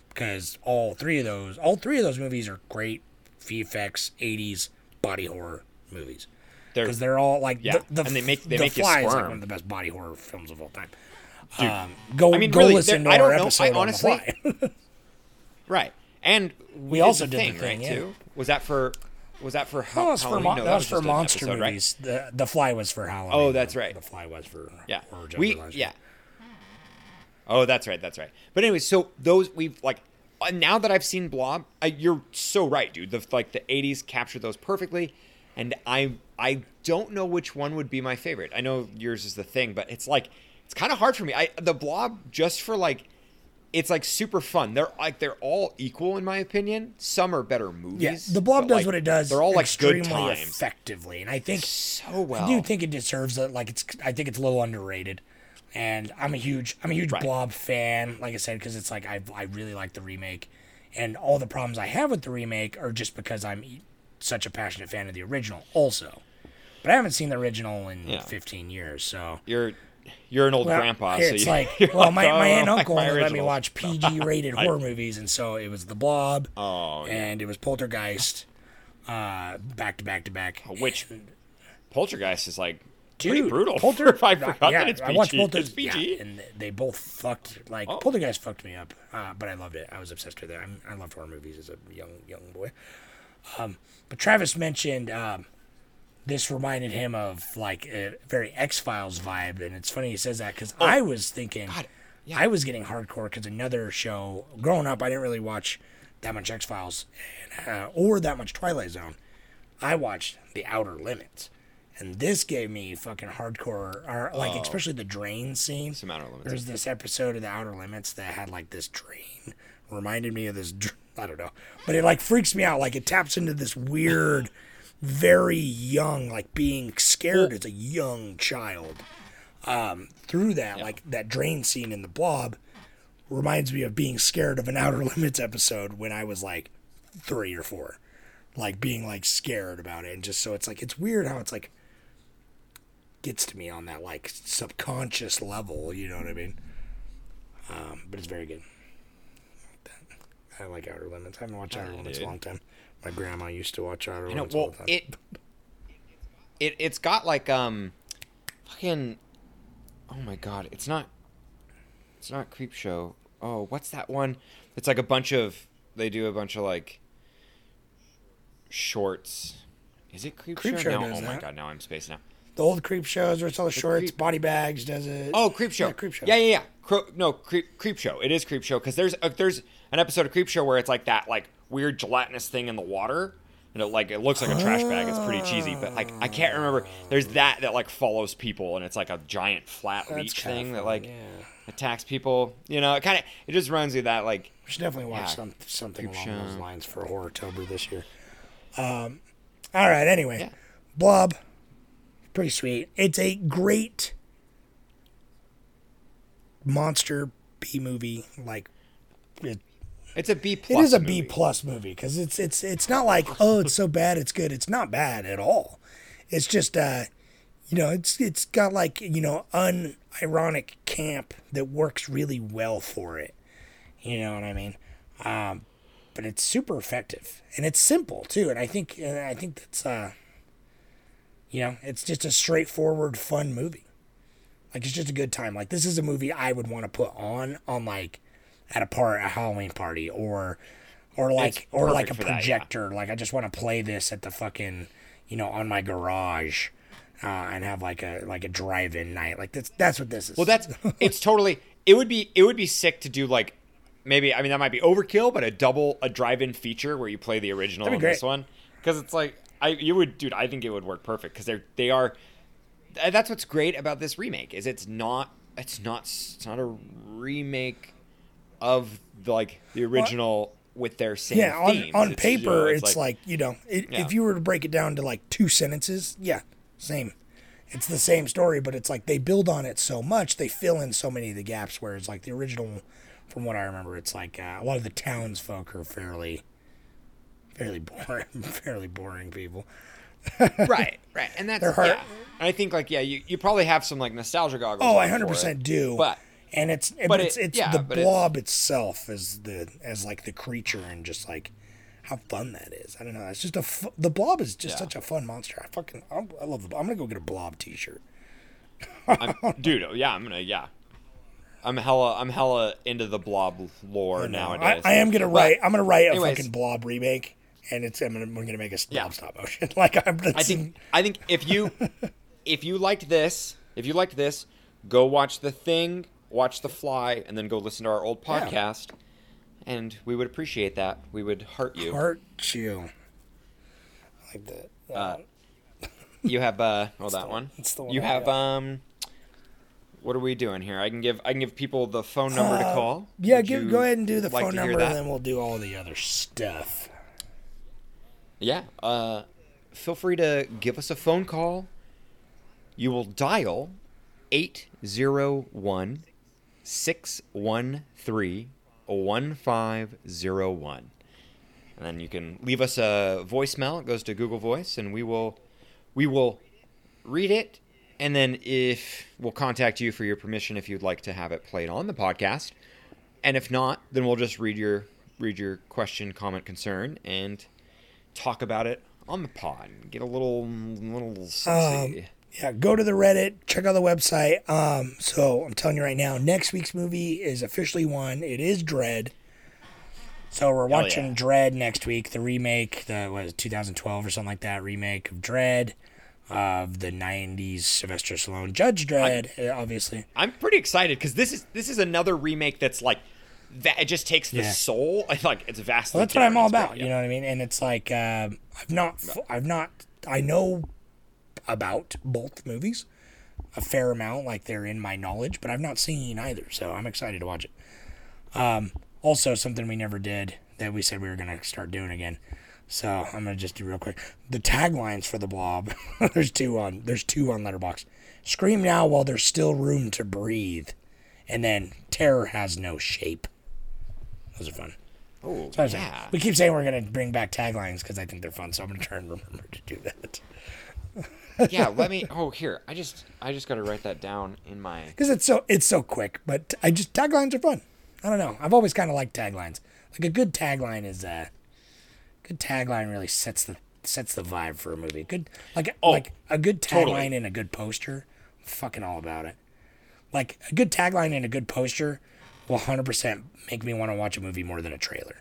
Because all three of those, all three of those movies are great VFX '80s body horror movies. They're- Because they're all like yeah, the, the, and they make- they the make you Fly is like one of the best body horror films of all time. Dude, um, go I mean, go really, listen to I our don't know. I episode honestly- on the Fly. Right. And we, also did the thing, thing, right? yeah. Too. Was that for? Was that for? That Hal- was for, Halloween? mon- No, that was just for monster episode, right? movies. The the Fly was for Halloween. Oh, that's right. The Fly was for Yeah. horror We yeah. Oh, that's right. That's right. But anyway, so those we've like now that I've seen Blob, I, you're so right, dude. The like the '80s captured those perfectly, and I I don't know which one would be my favorite. I know yours is the thing, but it's like it's kind of hard for me. I the Blob just for like. It's like super fun. They're like they're all equal in my opinion. Some are better movies. Yeah, the Blob does like, what it does. They're all like extremely good times. effectively, and I think so well. I do think it deserves it. Like it's, I think it's a little underrated, and I'm a huge, I'm a huge Right. Blob fan. Like I said, because it's like I, I really like the remake, and all the problems I have with the remake are just because I'm such a passionate fan of the original. Also, but I haven't seen the original in Yeah. 15 years, so. You're you're an old Well, grandpa. so It's you- like, well, my, oh, my aunt and like uncle only let me watch PG rated horror movies, and so it was The Blob, Oh, yeah. and it was Poltergeist, uh, back to back to back. Which Poltergeist is like Dude, pretty brutal. Polter- I forgot yeah, that it's PG. I watched it's Poltergeist, PG. yeah, and they both fucked. Like Oh. Poltergeist fucked me up, uh, but I loved it. I was obsessed with it. I'm, I loved horror movies as a young young boy. Um, but Travis mentioned um, this reminded him of like a very X Files vibe, and it's funny he says that because I was thinking, I was getting hardcore because another show growing up, I didn't really watch that much X Files uh, or that much Twilight Zone. I watched The Outer Limits. And this gave me fucking hardcore, or like Oh. especially the drain scene. Some Outer Limits. There's this episode of The Outer Limits that had like this drain, reminded me of this. dr- I don't know, but it like freaks me out. Like it taps into this weird, very young, like being scared as a young child. Um, through that, like that drain scene in The Blob, reminds me of being scared of an Outer Limits episode when I was like three or four, like being like scared about it, and just so it's like it's weird how it's like gets to me on that like subconscious level. You know what I mean? Um, but it's very good. I like Outer Limits. I haven't watched Outer Limits in a long time. My grandma used to watch Outer You know, Limits all well, the time. it it it's got like um, fucking, oh my god, it's not, it's not creep show. Oh, what's that one? It's like a bunch of they do a bunch of like shorts. Is it creep, Creep show? Show No, oh my god, now I'm spacing out. the old creep shows where it's all the shorts, Creep- body bags does it. Oh, Creep Show. Yeah, Creep Show. Yeah, yeah, yeah. Cro- no, Creep, Creep Show. It is Creep Show because there's a, there's an episode of Creep Show where it's like that like weird gelatinous thing in the water, and it like it looks like a trash bag. It's pretty cheesy, but like I can't remember. There's that that like follows people, and it's like a giant flat That's leech thing that like yeah. attacks people. You know, it kind of it just reminds me of that like We should definitely watch Yeah. some, something along those Show. lines for Horrortober this year. Um, all right. Anyway, Yeah. Blob, pretty sweet. It's a great monster B movie. Like it, it's a B plus. is a B plus movie because it's it's it's not like oh it's so bad it's good. It's not bad at all. It's just uh, you know it's it's got like you know unironic camp that works really well for it. You know what I mean? Um, but it's super effective and it's simple too. And I think and I think that's uh, you know, it's just a straightforward, fun movie. Like it's just a good time. Like this is a movie I would want to put on on like at a part a Halloween party or or like or like a perfect for that, yeah. projector. Like I just want to play this at the fucking you know on my garage. Uh, and have like a like a drive-in night, like that's that's what this is. Well, that's it's totally. It would be it would be sick to do like maybe I mean that might be overkill, but a double a drive-in feature where you play the original and this one because it's like I you would dude I think it would work perfect because they're they are that's what's great about this remake is it's not it's not it's not a remake of the, like the original with their same yeah on, themes. on It's, you know, paper it's, like, you know it, Yeah. if you were to break it down to like two sentences yeah same it's the same story but it's like they build on it so much they fill in so many of the gaps whereas like the original from what i remember it's like uh, a lot of the townsfolk are fairly fairly boring, fairly boring people. right, right, and that's hard- yeah. I think like yeah, you, you probably have some like nostalgia goggles. Oh, I hundred percent do. But and it's but it's it- it's yeah, the but it's- blob itself as the as like the creature and just like how fun that is. I don't know. It's just a fu- the blob is just Yeah. such a fun monster. I fucking I'm, I love the. I'm gonna go get a blob T-shirt. I'm, dude, oh, yeah, I'm gonna yeah. I'm hella I'm hella into the blob lore I, nowadays. I, I am gonna But write. I'm gonna write a anyways, fucking blob remake, and it's I'm gonna, we're gonna make a Yeah. stop motion. like I'm. I think I think if you if you liked this, if you liked this, go watch the thing, watch The Fly, and then go listen to our old Yeah. podcast, and we would appreciate that. We would heart you. heart you. Like that. Uh, you have uh oh that one. it's the one You I have got. um. What are we doing here? I can give I can give people the phone number to call. Uh, Yeah, give, go ahead and do the like phone number, and then we'll do all the other stuff. Yeah. Uh, feel free to give us a phone call. You will dial 801 613 1501. And then you can leave us a voicemail. It goes to Google Voice, and we will we will read it. And then if we'll contact you for your permission if you'd like to have it played on the podcast. And if not, then we'll just read your read your question, comment, concern, and talk about it on the pod. Get a little little um, sexy. Yeah, go to the Reddit, check out the website. Um, so I'm telling you right now, next week's movie is officially one. It is Dredd. So we're watching yeah. Dredd next week, the remake, the it, 2012 or something like that remake of Dredd, of the 90s Sylvester Stallone Judge Dredd, uh, obviously. I'm pretty excited because this is this is another remake that's like that. It just takes the Yeah. soul. Like it's vastly. Well, that's what I'm all about. great, You know what I mean? And it's like um, I've not, I've not, I know about both movies a fair amount, like they're in my knowledge, but I've not seen either, so I'm excited to watch it. Um, also, something we never did that we said we were gonna start doing again. So I'm gonna just do real quick. The taglines for the Blob. there's two on. There's two on Letterboxd. Scream now while there's still room to breathe, and then terror has no shape. Those are fun. Oh, So I was like, yeah. we keep saying we're gonna bring back taglines because I think they're fun. So I'm gonna try and remember to do that yeah, let me. Oh, here. I just I just got to write that down in my. because it's so it's so quick. But I just taglines are fun. I don't know. I've always kind of liked taglines. Like a good tagline is uh, good tagline really sets the sets the vibe for a movie. Good like like a good tagline totally. and a good poster. I'm fucking all about it. Like a good tagline and a good poster will 100% make me want to watch a movie more than a trailer.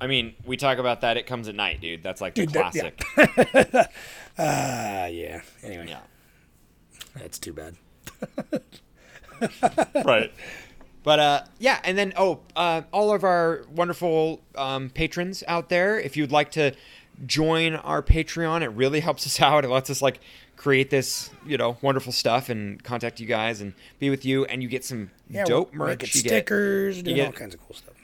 I mean, we talk about that. It comes at night, dude. That's like the Dude, that- yeah. classic. Uh, yeah. Anyway, yeah. that's too bad. right. But uh, yeah, and then oh, uh, all of our wonderful um, patrons out there, if you'd like to join our Patreon, it really helps us out. It lets us like create this, you know, wonderful stuff and contact you guys and be with you, and you get some Yeah, dope merch. You get- stickers, you get- all kinds of cool stuff.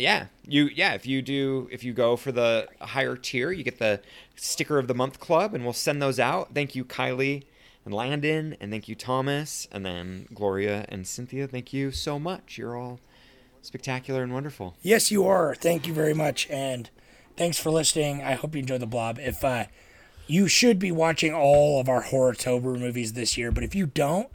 Yeah, you yeah. If you do, if you go for the higher tier, you get the sticker of the month club, and we'll send those out. Thank you, Kylie and Landon, and thank you, Thomas, and then Gloria and Cynthia. Thank you so much. You're all spectacular and wonderful. Yes, you are. Thank you very much, and thanks for listening. I hope you enjoyed the blob. If uh, you should be watching all of our Horrortober movies this year, but if you don't,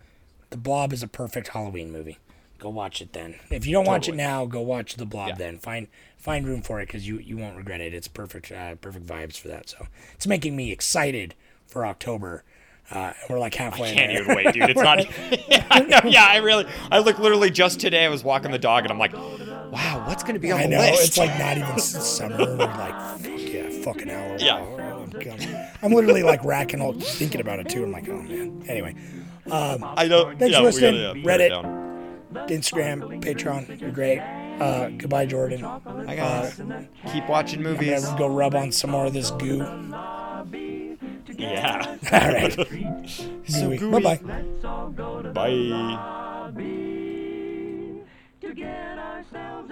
the blob is a perfect Halloween movie. Go watch it then. If you don't watch it now, go watch the blob Yeah. then. Find find room for it because you you won't regret it. It's perfect uh, perfect vibes for that. So it's making me excited for October. Uh, we're like halfway. I can't there. even wait, dude. It's not. yeah, I yeah, I really. I look literally just today. I was walking the dog, and I'm like, wow, what's gonna be on I the know list? it's like not even summer. We're like, fuck yeah, fucking hell. Yeah. I'm, I'm- I'm literally like racking all thinking about it too. I'm like, oh man. Anyway, um, I know. Thanks yeah, for listening. gotta, yeah, Reddit. Instagram, Patreon, you're great. Uh, goodbye, Jordan. Hi guys. Keep watching I'm movies. gonna go rub on some more of this goo. Yeah. All right. So Bye gooey. bye. Bye. to get ourselves